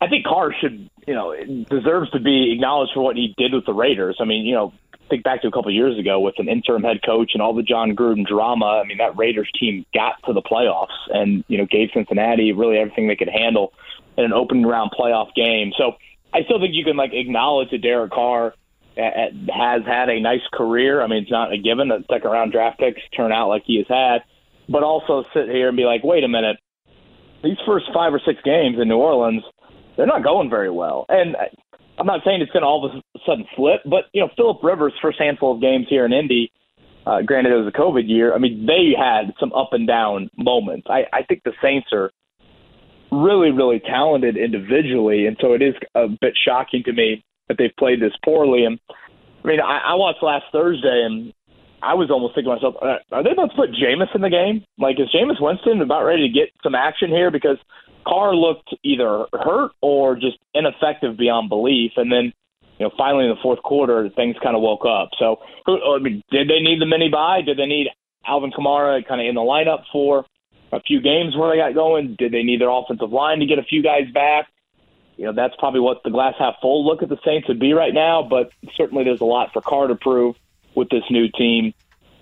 I think Carr should, you know, deserves to be acknowledged for what he did with the Raiders. I mean, you know, think back to a couple of years ago with an interim head coach and all the Jon Gruden drama. I mean, that Raiders team got to the playoffs and you know gave Cincinnati really everything they could handle in an opening round playoff game. So I still think you can like acknowledge that Derek Carr has had a nice career. I mean, it's not a given that second round draft picks turn out like he has had, but also sit here and be like, wait a minute, these first five or six games in New Orleans, they're not going very well. And I'm not saying it's going to all of a sudden flip, but you know, Philip Rivers' first handful of games here in Indy, uh, granted it was a COVID year. I mean, they had some up and down moments. I, I think the Saints are really, really talented individually, and so it is a bit shocking to me that they've played this poorly. And I mean, I, I watched last Thursday, and I was almost thinking to myself, uh, are they about to put Jameis in the game? Like, is Jameis Winston about ready to get some action here? Because Carr looked either hurt or just ineffective beyond belief, and then. You know, finally in the fourth quarter, things kind of woke up. So, I mean, did they need the mini bye? Did they need Alvin Kamara kind of in the lineup for a few games where they got going? Did they need their offensive line to get a few guys back? you know, that's probably what the glass half full look at the Saints would be right now. But certainly there's a lot for Carr to prove with this new team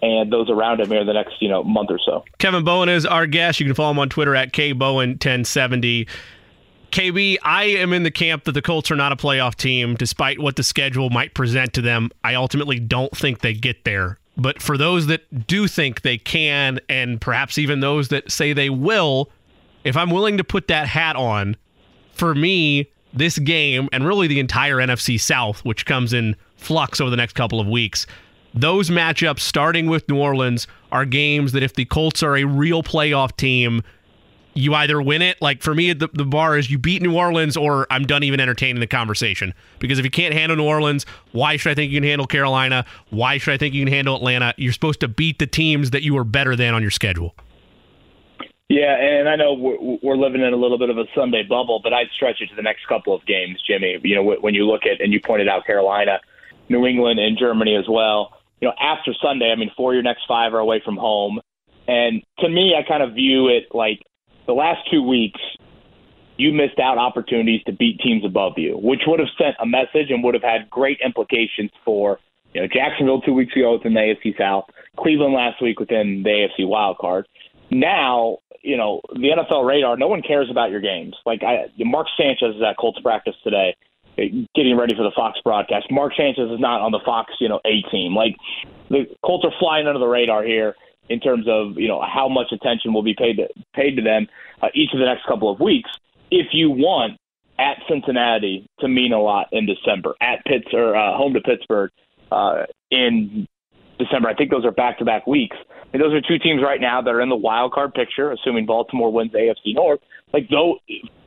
and those around him here in the next, you know, month or so. Kevin Bowen is our guest. You can follow him on Twitter at kbowen1070. KB, I am in the camp that the Colts are not a playoff team, despite what the schedule might present to them. I ultimately don't think they get there. But for those that do think they can, and perhaps even those that say they will, if I'm willing to put that hat on, for me, this game and really the entire NFC South, which comes in flux over the next couple of weeks, those matchups, starting with New Orleans, are games that if the Colts are a real playoff team, you either win it. Like for me, the, the bar is you beat New Orleans, or I'm done even entertaining the conversation. Because if you can't handle New Orleans, why should I think you can handle Carolina? Why should I think you can handle Atlanta? You're supposed to beat the teams that you are better than on your schedule. Yeah, and I know we're, we're living in a little bit of a Sunday bubble, but I'd stretch it to the next couple of games, Jimmy. You know, when you look at and you pointed out Carolina, New England, and Germany as well. You know, after Sunday, I mean, four of your next five are away from home, and to me, I kind of view it like the last two weeks. You missed out opportunities to beat teams above you, which would have sent a message and would have had great implications for you know Jacksonville two weeks ago within the AFC South, Cleveland last week within the AFC wild card. Now you know, the NFL radar, no one cares about your games. Like I, Mark Sanchez is at Colts practice today, getting ready for the Fox broadcast. Mark Sanchez is not on the Fox, you know, A team. Like the Colts are flying under the radar here in terms of you know how much attention will be paid to, paid to them uh, each of the next couple of weeks. If you want at Cincinnati to mean a lot in December, at Pitts or uh, home to Pittsburgh uh, in December. I think those are back to back weeks. And those are two teams right now that are in the wild card picture, assuming Baltimore wins AFC North. Like though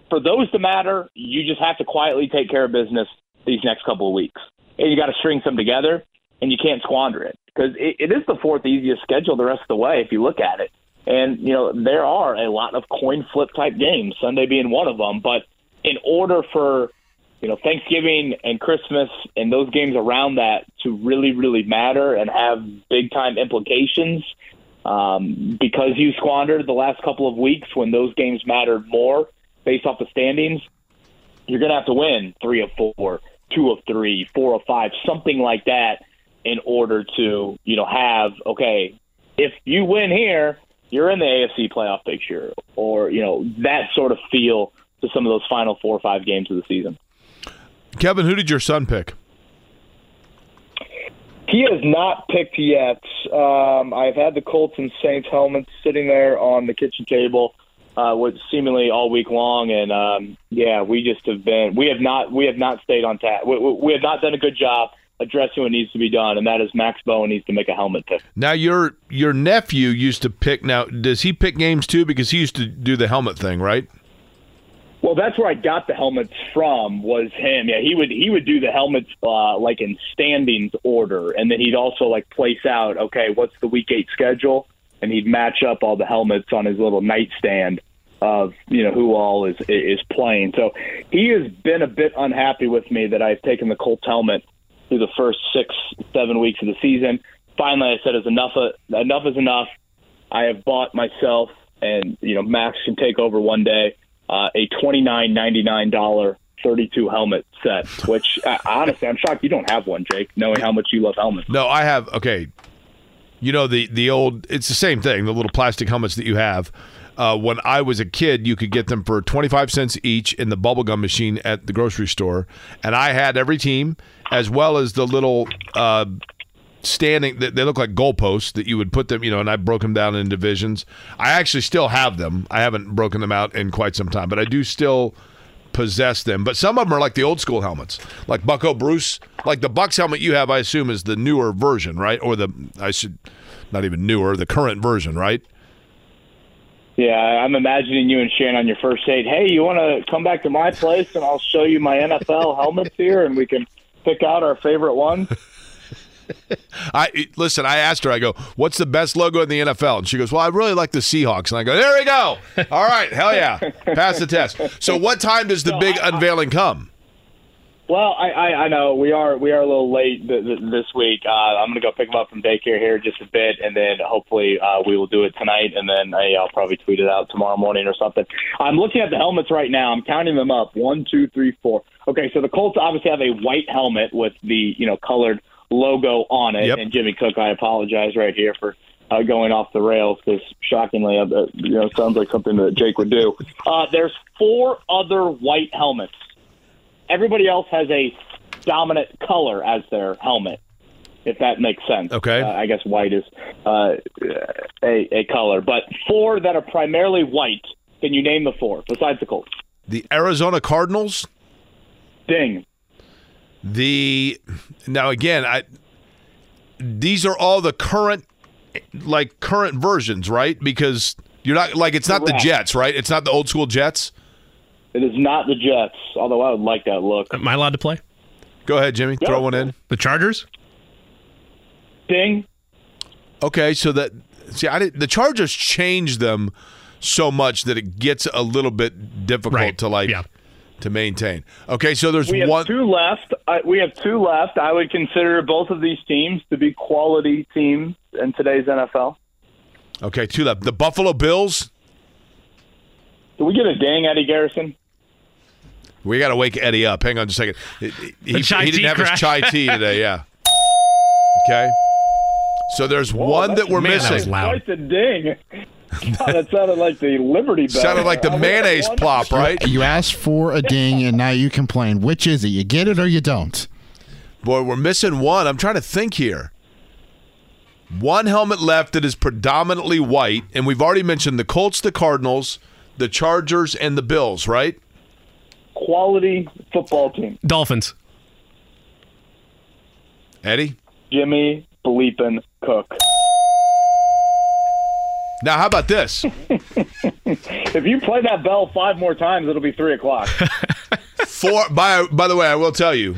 for those to matter, you just have to quietly take care of business these next couple of weeks. And you got to string some together and you can't squander it because it, it is the fourth easiest schedule the rest of the way if you look at it. And you know there are a lot of coin flip type games, Sunday being one of them. But in order for you know, Thanksgiving and Christmas and those games around that to really, really matter and have big time implications um, because you squandered the last couple of weeks when those games mattered more based off the standings. you're going to have to win three of four, two of three, four of five, something like that, in order to you know have okay. If you win here, you're in the AFC playoff picture, or you know that sort of feel to some of those final four or five games of the season. Kevin, who did your son pick? He has not picked yet. Um, I've had the Colts and Saints helmets sitting there on the kitchen table, uh, with seemingly all week long, and um, yeah, we just have been we have not we have not stayed on task. We, we, we have not done a good job addressing what needs to be done, and that is Max Bowen needs to make a helmet pick. Now your your nephew used to pick. Now does he pick games too? Because he used to do the helmet thing, right? Well, that's where I got the helmets from. Was him? Yeah, he would he would do the helmets uh, like in standings order, and then he'd also like place out. Okay, what's the week eight schedule? And he'd match up all the helmets on his little nightstand of you know who all is is playing. So he has been a bit unhappy with me that I've taken the Colts helmet through the first six seven weeks of the season. Finally, I said, "Is enough? Enough is enough." I have bought myself, and you know Max can take over one day uh, a twenty nine ninety nine dollar thirty two helmet set. Which uh, honestly, I'm shocked you don't have one, Jake, knowing how much you love helmets. No, I have. Okay, you know the the old. It's the same thing. The little plastic helmets that you have. Uh, when I was a kid, you could get them for 25 cents each in the bubblegum machine at the grocery store. And I had every team, as well as the little uh, standing, they look like goalposts that you would put them, you know, and I broke them down in divisions. I actually still have them. I haven't broken them out in quite some time, but I do still possess them. But some of them are like the old school helmets, like Bucco Bruce. Like the Bucks helmet you have, I assume, is the newer version, right? Or the, I should, not even newer, the current version, right? Yeah, I'm imagining you and Shane on your first date. Hey, you want to come back to my place and I'll show you my NFL helmets here and we can pick out our favorite one? I listen. I asked her. I go, "What's the best logo in the NFL?" And she goes, "Well, I really like the Seahawks." And I go, "There we go. All right, hell yeah, pass the test." So, what time does the big unveiling come? Well, I, I, I know we are we are a little late th- th- this week. Uh, I'm going to go pick them up from daycare here just a bit, and then hopefully uh, we will do it tonight, and then I, I'll probably tweet it out tomorrow morning or something. I'm looking at the helmets right now. I'm counting them up: one, two, three, four. Okay, so the Colts obviously have a white helmet with the you know colored logo on it. Yep. And Jimmy Cook, I apologize right here for uh, going off the rails because shockingly, uh, you know, sounds like something that Jake would do. Uh, there's four other white helmets. Everybody else has a dominant color as their helmet, if that makes sense. Okay. Uh, I guess white is uh, a, a color, but four that are primarily white. Can you name the four besides the Colts? The Arizona Cardinals. Ding. The now again, I these are all the current like current versions, right? Because you're not like it's not Correct. the Jets, right? It's not the old school Jets. It is not the Jets, although I would like that look. Am I allowed to play? Go ahead, Jimmy. Yeah. Throw one in. The Chargers? Ding. Okay, so that see, I did, the Chargers changed them so much that it gets a little bit difficult Right. to like Yeah. to maintain. Okay, so there's We have one. two left. I, we have two left. I would consider both of these teams to be quality teams in today's NFL. Okay, two left. The Buffalo Bills. Do we get a ding, Eddie Garrison? We got to wake Eddie up. Hang on just a second. He, he- The he didn't tea have his chai tea today. Yeah. Okay. So there's one that we're Man, that was missing. loud. Quite the ding. God, that sounded like the Liberty Bell. Sounded like the mayonnaise plop, right? You asked for a ding, and now you complain. Which is it? You get it or you don't? Boy, we're missing one. I'm trying to think here. One helmet left that is predominantly white, and we've already mentioned the Colts, the Cardinals, the Chargers, and the Bills, right? Quality football team. Dolphins. Eddie? Jimmy Bleepin Cook. Now, how about this? If you play that bell five more times, it'll be three o'clock. Four. By by the way, I will tell you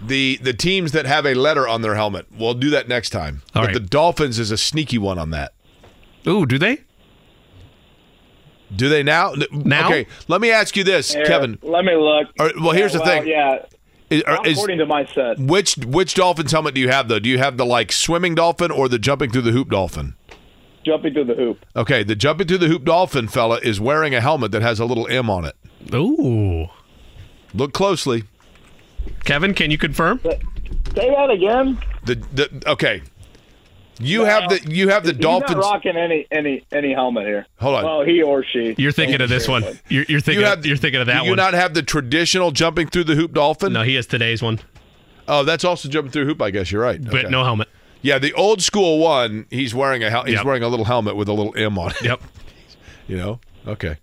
the the teams that have a letter on their helmet. We'll do that next time. All but right. the Dolphins is a sneaky one on that. Ooh, do they? Do they now? Now? Okay. Let me ask you this, Here, Kevin. let me look. All right, well, here's the well, thing. Yeah, Is, are- is- according to my set, which which Dolphins helmet do you have though? Do you have the like swimming dolphin or the jumping through the hoop dolphin? jumping through the hoop. Okay, the jumping through the hoop dolphin fella is wearing a helmet that has a little M on it. Ooh. Look closely. Kevin, can you confirm? Say that again. The the okay. You have the you have the He's Dolphins. not rocking any any any helmet here. Hold on. Well, he or she. You're thinking of this one. You're, you're thinking. You of, have- you're thinking of that Do you one. not have the traditional jumping through the hoop dolphin? no, he has today's one, Oh, that's also jumping through hoop. I guess you're right. but Okay. no helmet. Yeah, the old school one. He's wearing a hel- he's Yep. wearing a little helmet with a little M on it. Yep. You know. Okay.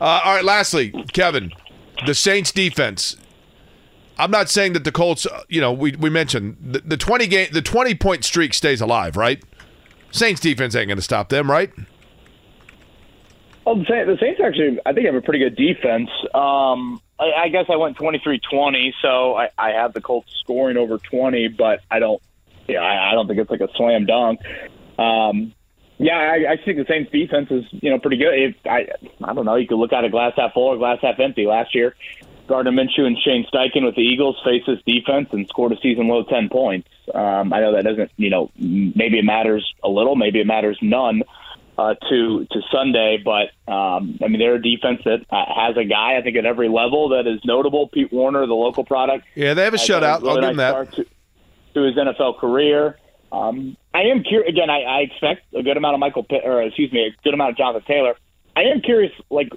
Uh, all right. Lastly, Kevin, the Saints defense. I'm not saying that the Colts. uh, You know, we, we mentioned the, the 20 game the 20 point streak stays alive, right? Saints defense ain't going to stop them, right? Well, the Saints, the Saints actually, I think, have a pretty good defense. Um, I, I guess I went 23-20, so I, I have the Colts scoring over 20, but I don't, yeah, I, I don't think it's like a slam dunk. Um, yeah, I, I think the Saints defense is, you know, pretty good. If I, I don't know, you could look at a glass half full or glass half empty. Last year, Gardner Minshew and Shane Steichen with the Eagles faced this defense and scored a season low 10 points. Um, I know that doesn't, you know, maybe it matters a little, maybe it matters none uh, to to Sunday. But um, I mean, they're a defense that uh, has a guy I think at every level that is notable. Pete Werner, the local product. Yeah, they have a shutout. really I'll give nice them that. To, to his NFL career. Um, I am curious. Again, I, I expect a good amount of Michael, Pitt, or excuse me, a good amount of Jonathan Taylor. I am curious, like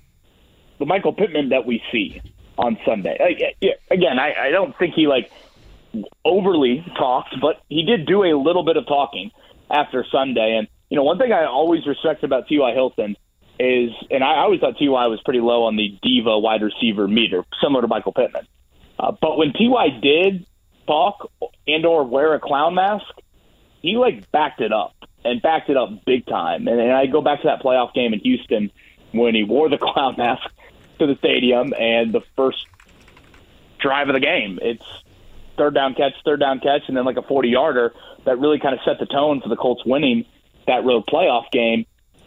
the Michael Pittman that we see on Sunday. Like, yeah, again, I, I don't think he like overly talked, but he did do a little bit of talking after Sunday. And you know, one thing I always respect about T.Y. Hilton is, and I always thought T.Y. was pretty low on the diva wide receiver meter, similar to Michael Pittman. Uh, but when Ty did talk and or wear a clown mask, he like backed it up and backed it up big time. And, and I go back to that playoff game in Houston when he wore the clown mask to the stadium and the first drive of the game. It's third down catch, third down catch, and then like a 40 yarder that really kind of set the tone for the Colts winning that road playoff game.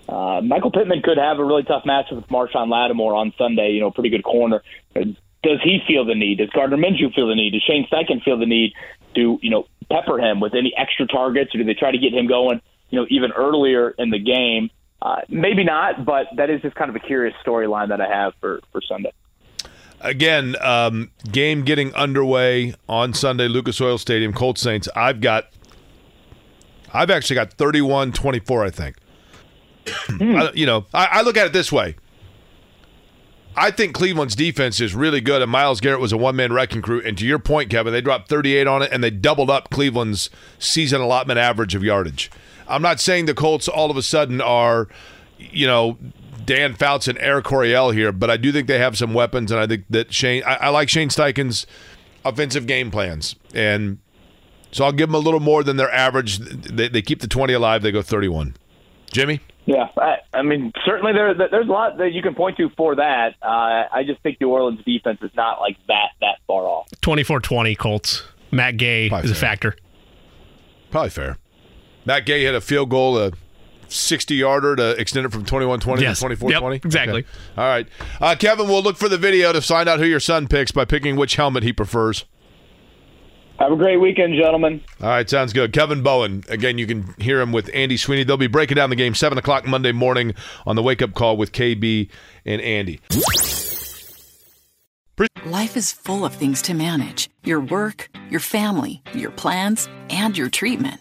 Uh, Michael Pittman could have a really tough matchup with Marshon Lattimore on Sunday. You know, pretty good corner. Does he feel the need? Does Gardner Minshew feel the need? Does Shane Steichen feel the need to you know pepper him with any extra targets, or do they try to get him going? You know, even earlier in the game. Uh, maybe not, but that is just kind of a curious storyline that I have for for Sunday. Again, um, game getting underway on Sunday, Lucas Oil Stadium, Colts Saints. I've got, I've actually got 31-24, I think. I, you know, I, I look at it this way. I think Cleveland's defense is really good, and Myles Garrett was a one-man wrecking crew. And to your point, Kevin, they dropped 38 on it, and they doubled up Cleveland's season allotment average of yardage. I'm not saying the Colts all of a sudden are, you know, Dan Fouts and Air Coryell here, but I do think they have some weapons, and I think that Shane. I, I like Shane Steichen's offensive game plans, and so I'll give them a little more than their average. They, they keep the 20 alive. They go 31. Jimmy. Yeah, I, I mean, certainly there, there's a lot that you can point to for that. Uh, I just think New Orleans defense is not like that that far off. 24-20 Colts. Matt Gay Probably is a factor. Probably fair. Matt Gay had a field goal, a 60 yarder to extend it from 21 20 Yes. to 24 20. Yep, exactly. All right. Uh, Kevin, we'll look for the video to find out who your son picks by picking which helmet he prefers. Have a great weekend, gentlemen. All right, sounds good. Kevin Bowen. Again, you can hear him with Andy Sweeney. They'll be breaking down the game 7 o'clock Monday morning on the wake up call with KB and Andy. Life is full of things to manage your work, your family, your plans, and your treatment.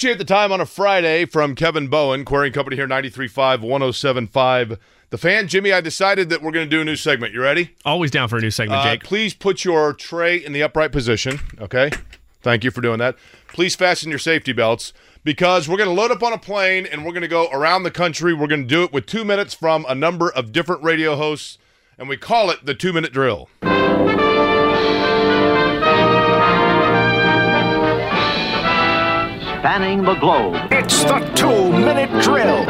Appreciate the time on a Friday from Kevin Bowen, Query & Company here, 93.5, 107.5. The fan, Jimmy, I decided that we're going to do a new segment. You ready? Always down for a new segment, Uh, Jake. please put your tray in the upright position. Okay. Thank you for doing that. Please fasten your safety belts because we're going to load up on a plane and we're going to go around the country. We're going to do it with two minutes from a number of different radio hosts and we call it the two minute drill. Spanning the globe. It's the two minute drill.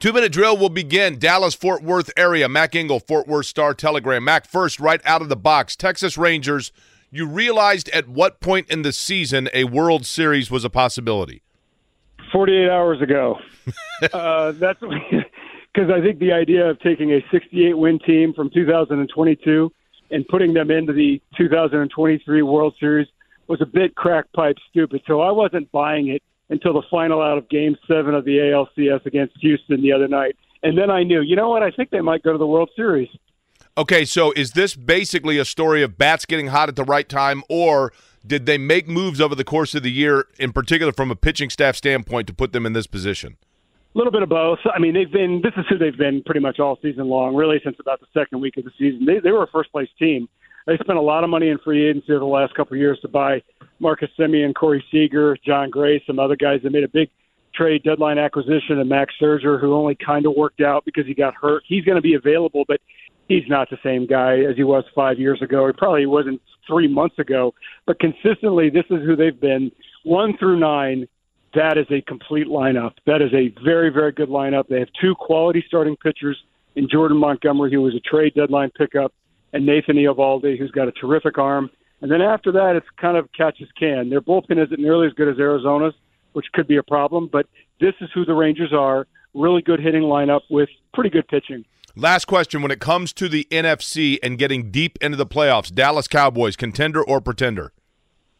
Two minute drill will begin. Dallas Fort Worth area. Mac Engel, Fort Worth Star Telegram. Mac first, right out of the box. Texas Rangers. You realized at what point in the season a World Series was a possibility? 48 hours ago. uh, that's because I think the idea of taking a 68 win team from 2022 and putting them into the 2023 World Series was a bit crack pipe stupid. So I wasn't buying it until the final out of Game Seven of the ALCS against Houston the other night, and then I knew, you know what? I think they might go to the World Series. Okay, so is this basically a story of bats getting hot at the right time, or did they make moves over the course of the year, in particular from a pitching staff standpoint, to put them in this position? A little bit of both. I mean, they've been this is who they've been pretty much all season long, really since about the second week of the season. They they were a first place team. They spent a lot of money in free agency over the last couple of years to buy Marcus Semien, Corey Seager, Jon Gray, some other guys that made a big trade deadline acquisition of Max Scherzer, who only kind of worked out because he got hurt. He's going to be available, but he's not the same guy as he was five years ago. He probably wasn't three months ago. But consistently, this is who they've been. One through nine, that is a complete lineup. That is a very, very good lineup. They have two quality starting pitchers in Jordan Montgomery, who was a trade deadline pickup, and Nathan Eovaldi, who's got a terrific arm. And then after that, it's kind of catch as can. Their bullpen isn't nearly as good as Arizona's, which could be a problem, but this is who the Rangers are. Really good hitting lineup with pretty good pitching. Last question when it comes to the NFC and getting deep into the playoffs, Dallas Cowboys, contender or pretender?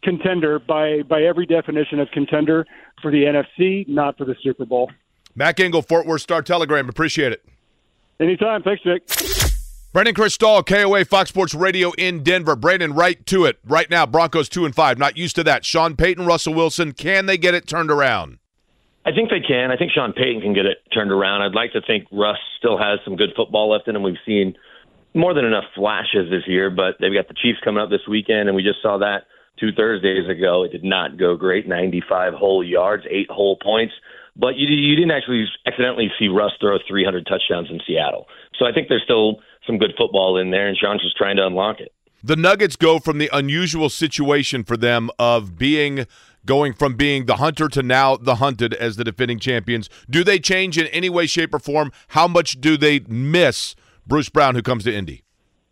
Contender by by every definition of contender for the NFC, not for the Super Bowl. Mac Engel, Fort Worth Star Telegram. Appreciate it. Anytime. Thanks, Jake. Brandon Krisztal, KOA Fox Sports Radio in Denver. Brandon, right to it. Right now, Broncos two and five. Not used to that. Sean Payton, Russell Wilson. Can they get it turned around? I think they can. I think Sean Payton can get it turned around. I'd like to think Russ still has some good football left in him. We've seen more than enough flashes this year, but they've got the Chiefs coming up this weekend, and we just saw that two Thursdays ago. It did not go great. 95 whole yards, eight whole points. But you, you didn't actually accidentally see Russ throw 300 touchdowns in Seattle. So I think there's still some good football in there, and Sean's just trying to unlock it. The Nuggets go from the unusual situation for them of being going from being the hunter to now the hunted as the defending champions. Do they change in any way, shape, or form? How much do they miss Bruce Brown, who comes to Indy?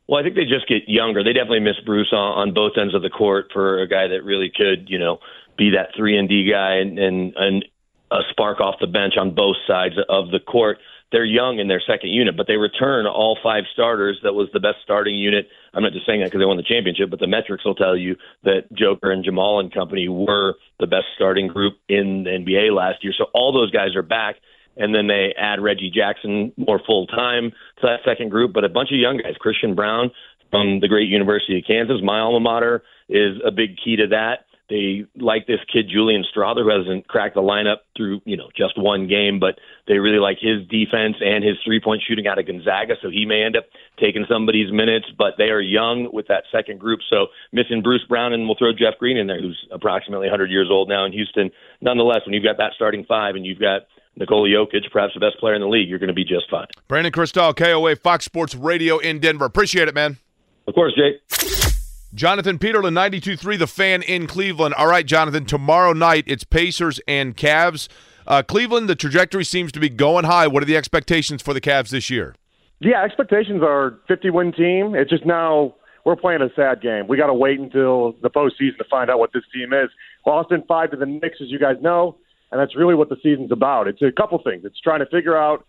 Well, I think they just get younger. They definitely miss Bruce on, on both ends of the court for a guy that really could, you know, be that three and D guy and, and and a spark off the bench on both sides of the court. They're young in their second unit, but they return all five starters. That was the best starting unit. I'm not just saying that because they won the championship, but the metrics will tell you that Joker and Jamal and company were the best starting group in the NBA last year. So all those guys are back and then they add Reggie Jackson more full time to that second group. But a bunch of young guys, Christian Braun from the great University of Kansas, my alma mater, is a big key to that. They like this kid Julian Strawther, who hasn't cracked the lineup through you know just one game, but they really like his defense and his three point shooting out of Gonzaga, so he may end up taking somebody's minutes. But they are young with that second group, so missing Bruce Brown and we'll throw Jeff Green in there, who's approximately 100 years old now in Houston. Nonetheless, when you've got that starting five and you've got Nikola Jokic, perhaps the best player in the league, you're going to be just fine. Brandon Krisztal, KOA Fox Sports Radio in Denver. Appreciate it, man. Of course, Jake. Jonathan Peterlin, 92.3, the fan in Cleveland. All right, Jonathan, tomorrow night it's Pacers and Cavs. Uh, Cleveland, the trajectory seems to be going high. What are the expectations for the Cavs this year? Yeah, expectations are 50 win team. It's just now we're playing a sad game. We got to wait until the postseason to find out what this team is. Boston five to the Knicks, as you guys know, and that's really what the season's about. It's a couple things. It's trying to figure out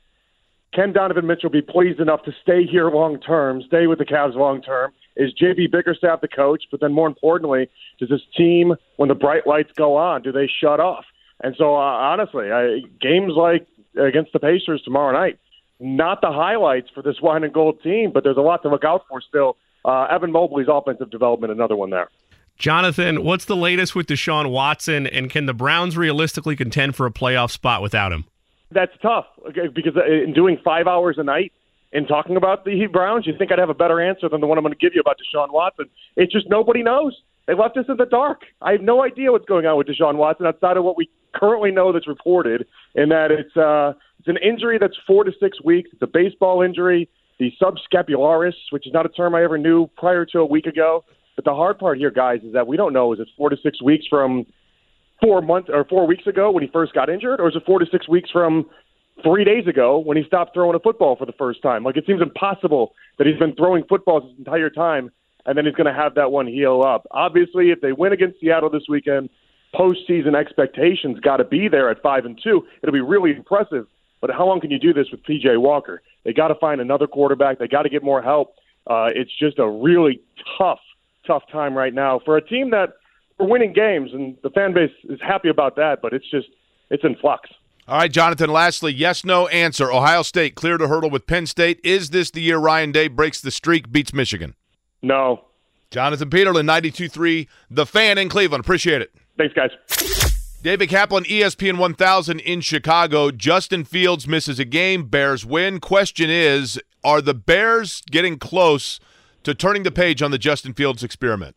can Donovan Mitchell be pleased enough to stay here long term, stay with the Cavs long term? Is JB Bickerstaff the coach? But then more importantly, does this team, when the bright lights go on, do they shut off? And so, uh, honestly, I, games like against the Pacers tomorrow night, not the highlights for this wine and gold team, but there's a lot to look out for still. Uh, Evan Mobley's offensive development, another one there. Jonathan, what's the latest with Deshaun Watson, and can the Browns realistically contend for a playoff spot without him? That's tough because in doing five hours a night and talking about the Browns, you think I'd have a better answer than the one I'm going to give you about Deshaun Watson. It's just nobody knows. They left us in the dark. I have no idea what's going on with Deshaun Watson outside of what we currently know that's reported, in that it's uh, it's an injury that's four to six weeks. It's a baseball injury. the subscapularis, which is not a term I ever knew prior to a week ago. But the hard part here, guys, is that we don't know is it four to six weeks from four months or four weeks ago when he first got injured, or is it four to six weeks from three days ago when he stopped throwing a football for the first time? Like it seems impossible that he's been throwing footballs his entire time, and then he's going to have that one heal up. Obviously, if they win against Seattle this weekend, postseason expectations got to be there at five and two. It'll be really impressive. But how long can you do this with PJ Walker? They got to find another quarterback. They got to get more help. Uh, it's just a really tough, tough time right now for a team that we're winning games, and the fan base is happy about that. But it's just it's in flux. All right, Jonathan, lastly, yes, no answer. Ohio State cleared a hurdle with Penn State. Is this the year Ryan Day breaks the streak, beats Michigan? No. Jonathan Peterlin, 92.3, The Fan in Cleveland. Appreciate it. Thanks, guys. David Kaplan, ESPN 1000 in Chicago. Justin Fields misses a game. Bears win. Question is Are the Bears getting close to turning the page on the Justin Fields experiment?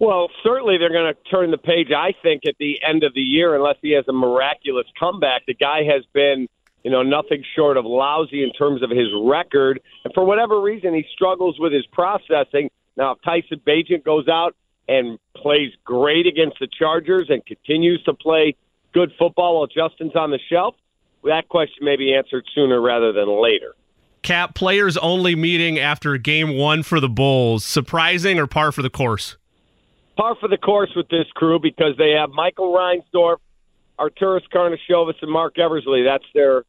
Well, certainly they're going to turn the page, I think, at the end of the year, unless he has a miraculous comeback. The guy has been, you know, nothing short of lousy in terms of his record. And for whatever reason, he struggles with his processing. Now, if Tyson Bagent goes out and plays great against the Chargers and continues to play good football while Justin's on the shelf, that question may be answered sooner rather than later. Cap players only meeting after game one for the Bulls. Surprising or par for the course? Par for the course with this crew because they have Michael Reinsdorf, Arturas Karnisovas, and Marc Eversley. That's their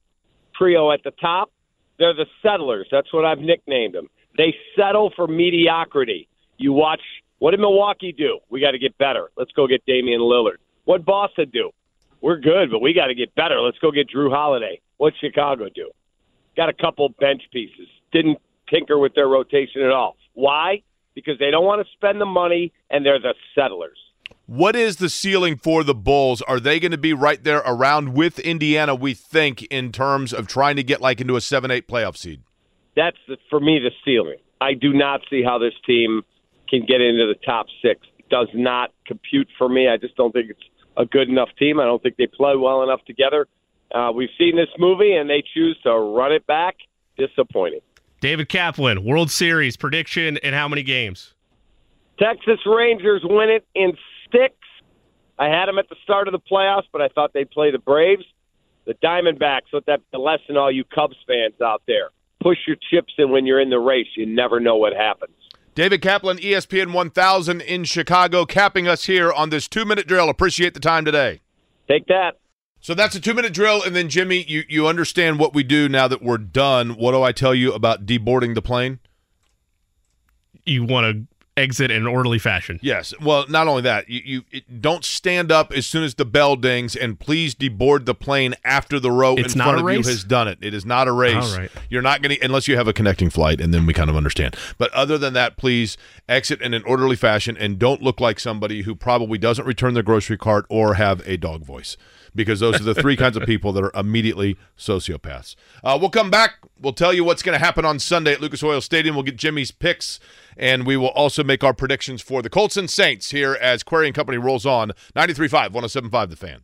trio at the top. They're the settlers. That's what I've nicknamed them. They settle for mediocrity. You watch what did Milwaukee do? We got to get better. Let's go get Damian Lillard. What Boston do? We're good, but we got to get better. Let's go get Jrue Holiday. What Chicago do? Got a couple bench pieces. Didn't tinker with their rotation at all. Why? Because they don't want to spend the money, and they're the settlers. What is the ceiling for the Bulls? Are they going to be right there around with Indiana, we think, in terms of trying to get like into a 7 8 playoff seed? That's, the, for me, the ceiling. I do not see how this team can get into the top six. It does not compute for me. I just don't think it's a good enough team. I don't think they play well enough together. Uh, we've seen this movie, and they choose to run it back. Disappointing. David Kaplan, World Series prediction and how many games? Texas Rangers win it in six. I had them at the start of the playoffs, but I thought they'd play the Braves. The Diamondbacks, let that be a lesson, all you Cubs fans out there. Push your chips in when you're in the race. You never know what happens. David Kaplan, ESPN 1000 in Chicago, capping us here on this two minute drill. Appreciate the time today. Take that. So that's a two minute drill. And then, Jimmy, you, you understand what we do now that we're done. What do I tell you about deboarding the plane? You want to exit in an orderly fashion. Yes. Well, not only that, you, you it, don't stand up as soon as the bell dings, and please deboard the plane after the row It's in not front a of race? you has done it. It is not a race. All right. You're not going to unless you have a connecting flight, and then we kind of understand. But other than that, please exit in an orderly fashion and don't look like somebody who probably doesn't return their grocery cart or have a dog voice. Because those are the three kinds of people that are immediately sociopaths. Uh, we'll come back. We'll tell you what's going to happen on Sunday at Lucas Oil Stadium. We'll get Jimmy's picks, and we will also make our predictions for the Colts and Saints here as Query and Company rolls on 93.5, 107.5 The Fan.